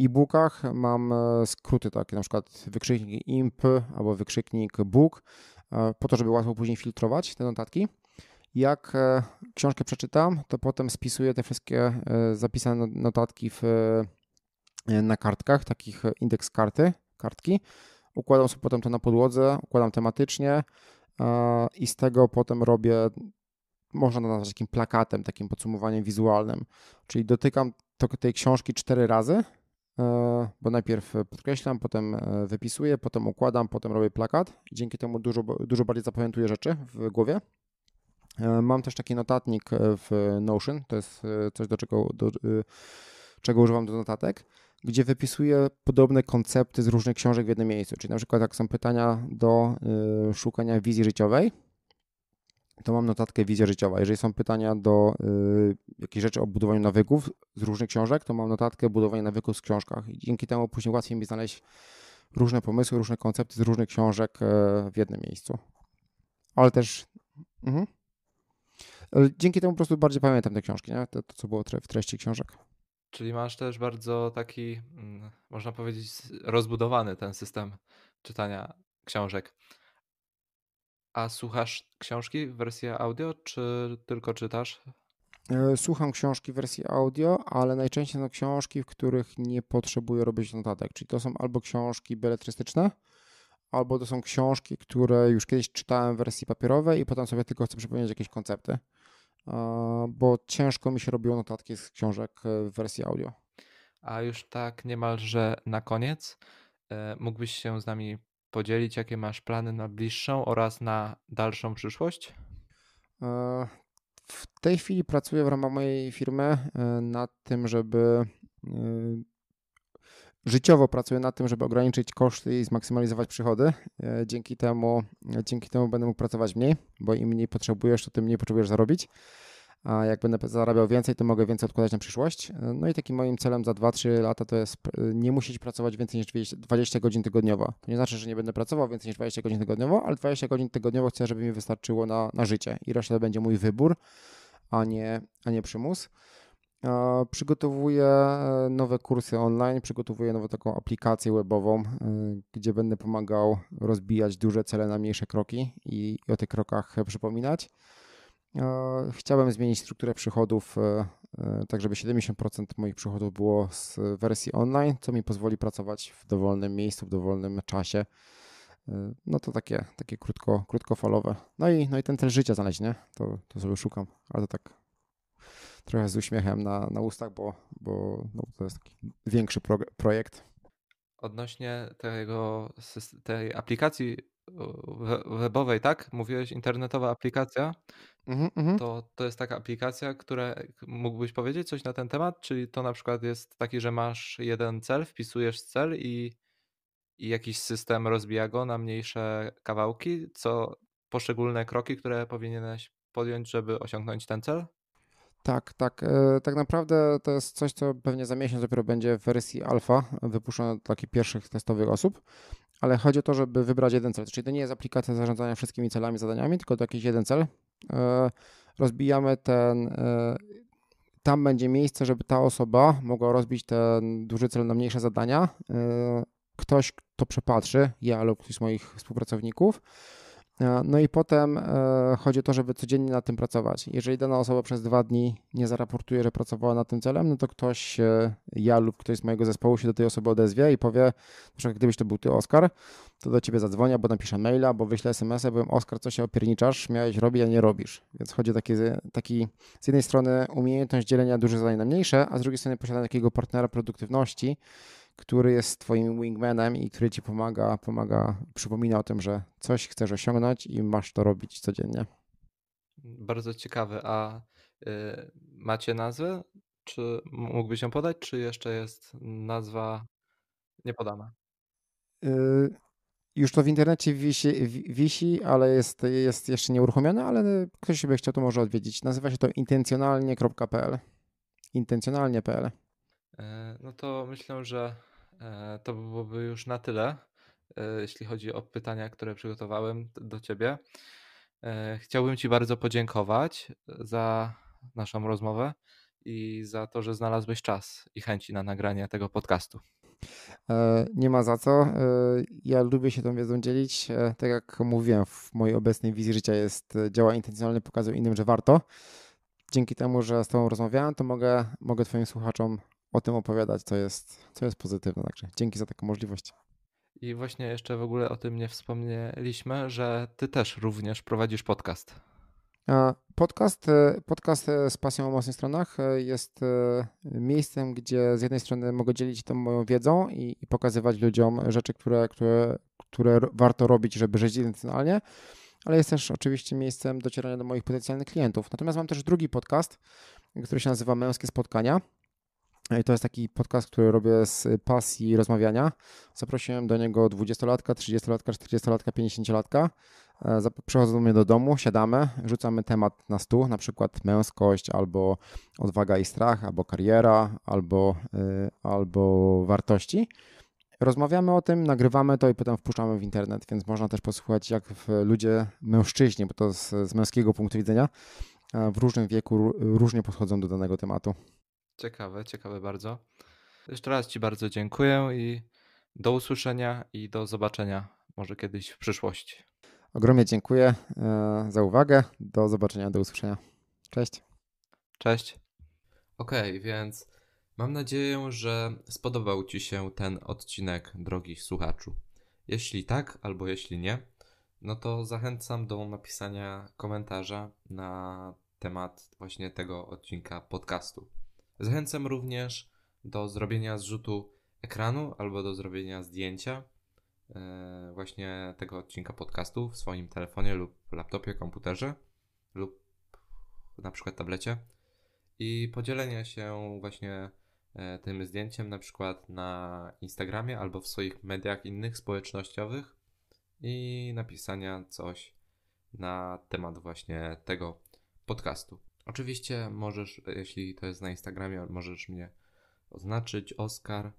e-bookach mam skróty takie, na przykład wykrzyknik imp albo wykrzyknik book E, po to, żeby łatwo później filtrować te notatki. Jak e, książkę przeczytam, to potem spisuję te wszystkie e, zapisane notatki w, na kartkach, takich indeks karty, kartki. Układam sobie potem to na podłodze, układam tematycznie i z tego potem robię, można to nazwać takim plakatem, takim podsumowaniem wizualnym. Czyli dotykam tej książki cztery razy E, bo najpierw podkreślam, potem e, wypisuję, potem układam, potem robię plakat dzięki temu dużo, dużo bardziej zapamiętuję rzeczy w głowie. E, mam też taki notatnik w Notion, to jest coś, do czego, do, czego używam do notatek, gdzie wypisuję podobne koncepty z różnych książek w jednym miejscu. Czyli na przykład jak są pytania do szukania wizji życiowej, to mam notatkę wizja życiowa. Jeżeli są pytania do y, jakichś rzeczy o budowaniu nawyków z różnych książek, to mam notatkę budowania nawyków z książkach. I dzięki temu później łatwiej mi znaleźć różne pomysły, różne koncepty z różnych książek e, w jednym miejscu. Ale też. Mhm. Dzięki temu po prostu bardziej pamiętam te książki, nie? To, to co było w treści książek. Czyli masz też bardzo taki, mm, można powiedzieć, rozbudowany ten system czytania książek. A słuchasz książki w wersji audio, czy tylko czytasz? E, słucham książki w wersji audio, ale najczęściej są książki, w których nie potrzebuję robić notatek. Czyli to są albo książki beletrystyczne, albo to są książki, które już kiedyś czytałem w wersji papierowej i potem sobie tylko chcę przypomnieć jakieś koncepty. E, bo ciężko mi się robiło notatki z książek w wersji audio. A już tak niemalże na koniec, e, mógłbyś się z nami podzielić, jakie masz plany na bliższą oraz na dalszą przyszłość? E, w tej chwili pracuję w ramach mojej firmy e, nad tym, żeby e, życiowo pracuję nad tym, żeby ograniczyć koszty i zmaksymalizować przychody. Dzięki temu, dzięki temu będę mógł pracować mniej, bo im mniej potrzebujesz, to tym mniej potrzebujesz zarobić a jak będę zarabiał więcej, to mogę więcej odkładać na przyszłość. No i takim moim celem za 2-3 lata to jest nie musieć pracować więcej niż 20 godzin tygodniowo. To nie znaczy, że nie będę pracował więcej niż 20 godzin tygodniowo, ale 20 godzin tygodniowo chcę, żeby mi wystarczyło na, na życie i reszta to będzie mój wybór, a nie, a nie przymus. Przygotowuję e, nowe kursy online, przygotowuję nową taką aplikację webową, e, gdzie będę pomagał rozbijać duże cele na mniejsze kroki i o tych krokach przypominać. Chciałem zmienić strukturę przychodów, e, e, tak żeby 70% moich przychodów było z wersji online, co mi pozwoli pracować w dowolnym miejscu, w dowolnym czasie. E, no to takie, takie krótko, krótkofalowe. No i, no i ten cel życia znaleźć, nie? To, to sobie szukam, ale to tak trochę z uśmiechem na, na ustach, bo, bo no, to jest taki większy pro, projekt. Odnośnie tego, tej aplikacji webowej, tak? Mówiłeś internetowa aplikacja. Mhm, mhm. To, to jest taka aplikacja, która mógłbyś powiedzieć coś na ten temat? Czyli to na przykład jest taki, że masz jeden cel, wpisujesz cel i, i jakiś system rozbija go na mniejsze kawałki, co poszczególne kroki, które powinieneś podjąć, żeby osiągnąć ten cel? Tak, tak. E, tak naprawdę to jest coś, co pewnie za miesiąc dopiero będzie w wersji alfa wypuszczone dla takich pierwszych testowych osób, ale chodzi o to, żeby wybrać jeden cel. Czyli to nie jest aplikacja zarządzania wszystkimi celami, zadaniami, tylko to jakiś jeden cel. E, rozbijamy ten. E, tam będzie miejsce, żeby ta osoba mogła rozbić ten duży cel na mniejsze zadania. Ktoś, kto przepatrzy, ja lub ktoś z moich współpracowników, E, no i potem e, chodzi o to, żeby codziennie nad tym pracować. Jeżeli dana osoba przez dwa dni nie zaraportuje, że pracowała nad tym celem, no to ktoś, ja lub ktoś z mojego zespołu się do tej osoby odezwie i powie, przykład gdybyś to był ty, Oskar, to do ciebie zadzwonię, bo napiszę maila, bo wyślę SMS-a, powiem, Oskar, co się opierniczasz, miałeś robić, a nie robisz. Więc chodzi o taki, taki z jednej strony umiejętność dzielenia dużych zadań na mniejsze, a z drugiej strony posiadania takiego partnera produktywności, który jest twoim wingmanem i który ci pomaga, pomaga, przypomina o tym, że coś chcesz osiągnąć i masz to robić codziennie. Bardzo ciekawe. A y, macie nazwę Czy mógłbyś ją podać, czy jeszcze jest nazwa niepodana? Yy, już to w internecie wisi, wisi ale jest, jest jeszcze nieuruchomione, ale ktoś by chciał, to może odwiedzić. Nazywa się to intencjonalnie.pl. Intencjonalnie.pl. E, no to myślę, że e, to byłoby już na tyle, e, jeśli chodzi o pytania, które przygotowałem do Ciebie. Chciałbym Ci bardzo podziękować za naszą rozmowę i za to, że znalazłeś czas i chęci na nagranie tego podcastu. Nie ma za co. Ja lubię się tą wiedzą dzielić. Tak jak mówiłem, w mojej obecnej wizji życia jest działa intencjonalnie, pokazuję innym, że warto. Dzięki temu, że z Tobą rozmawiałem, to mogę, mogę Twoim słuchaczom o tym opowiadać, co jest, co jest pozytywne. Także dzięki za taką możliwość. I właśnie jeszcze w ogóle o tym nie wspomnieliśmy, że ty też również prowadzisz podcast. Podcast, e, podcast e, z pasją o mocnych stronach e, jest miejscem, gdzie z jednej strony mogę dzielić tą moją wiedzą i, i pokazywać ludziom rzeczy, które, które, które warto robić, żeby żyć intencjonalnie, ale jest też oczywiście miejscem docierania do moich potencjalnych klientów. Natomiast mam też drugi podcast, który się nazywa Męskie Spotkania. I to jest taki podcast, który robię z pasji rozmawiania. Zaprosiłem do niego 20-latka, 30-latka, 40-latka, 50-latka. Przychodzą do mnie do domu, siadamy, rzucamy temat na stół, na przykład męskość, albo odwaga i strach, albo kariera, albo, y, albo wartości. Rozmawiamy o tym, nagrywamy to i potem wpuszczamy w internet, więc można też posłuchać, jak ludzie, mężczyźni, bo to z, z męskiego punktu widzenia, w różnym wieku różnie podchodzą do danego tematu. Ciekawe, ciekawe bardzo. Jeszcze raz Ci bardzo dziękuję i do usłyszenia i do zobaczenia może kiedyś w przyszłości. Ogromnie dziękuję e, za uwagę. Do zobaczenia, do usłyszenia. Cześć. Cześć. Okej, okay, więc mam nadzieję, że spodobał Ci się ten odcinek, drogi słuchaczu. Jeśli tak, albo jeśli nie, no to zachęcam do napisania komentarza na temat właśnie tego odcinka podcastu. Zachęcam również do zrobienia zrzutu ekranu albo do zrobienia zdjęcia e, właśnie tego odcinka podcastu w swoim telefonie lub laptopie, komputerze lub na przykład tablecie i podzielenia się właśnie e, tym zdjęciem na przykład na Instagramie albo w swoich mediach innych społecznościowych i napisania coś na temat właśnie tego podcastu. Oczywiście możesz, jeśli to jest na Instagramie, możesz mnie oznaczyć Oskar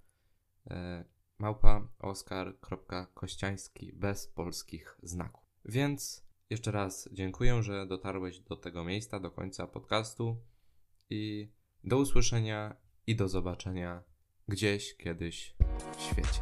e, małpa oskar.kościański bez polskich znaków. Więc jeszcze raz dziękuję, że dotarłeś do tego miejsca, do końca podcastu i do usłyszenia i do zobaczenia gdzieś kiedyś w świecie.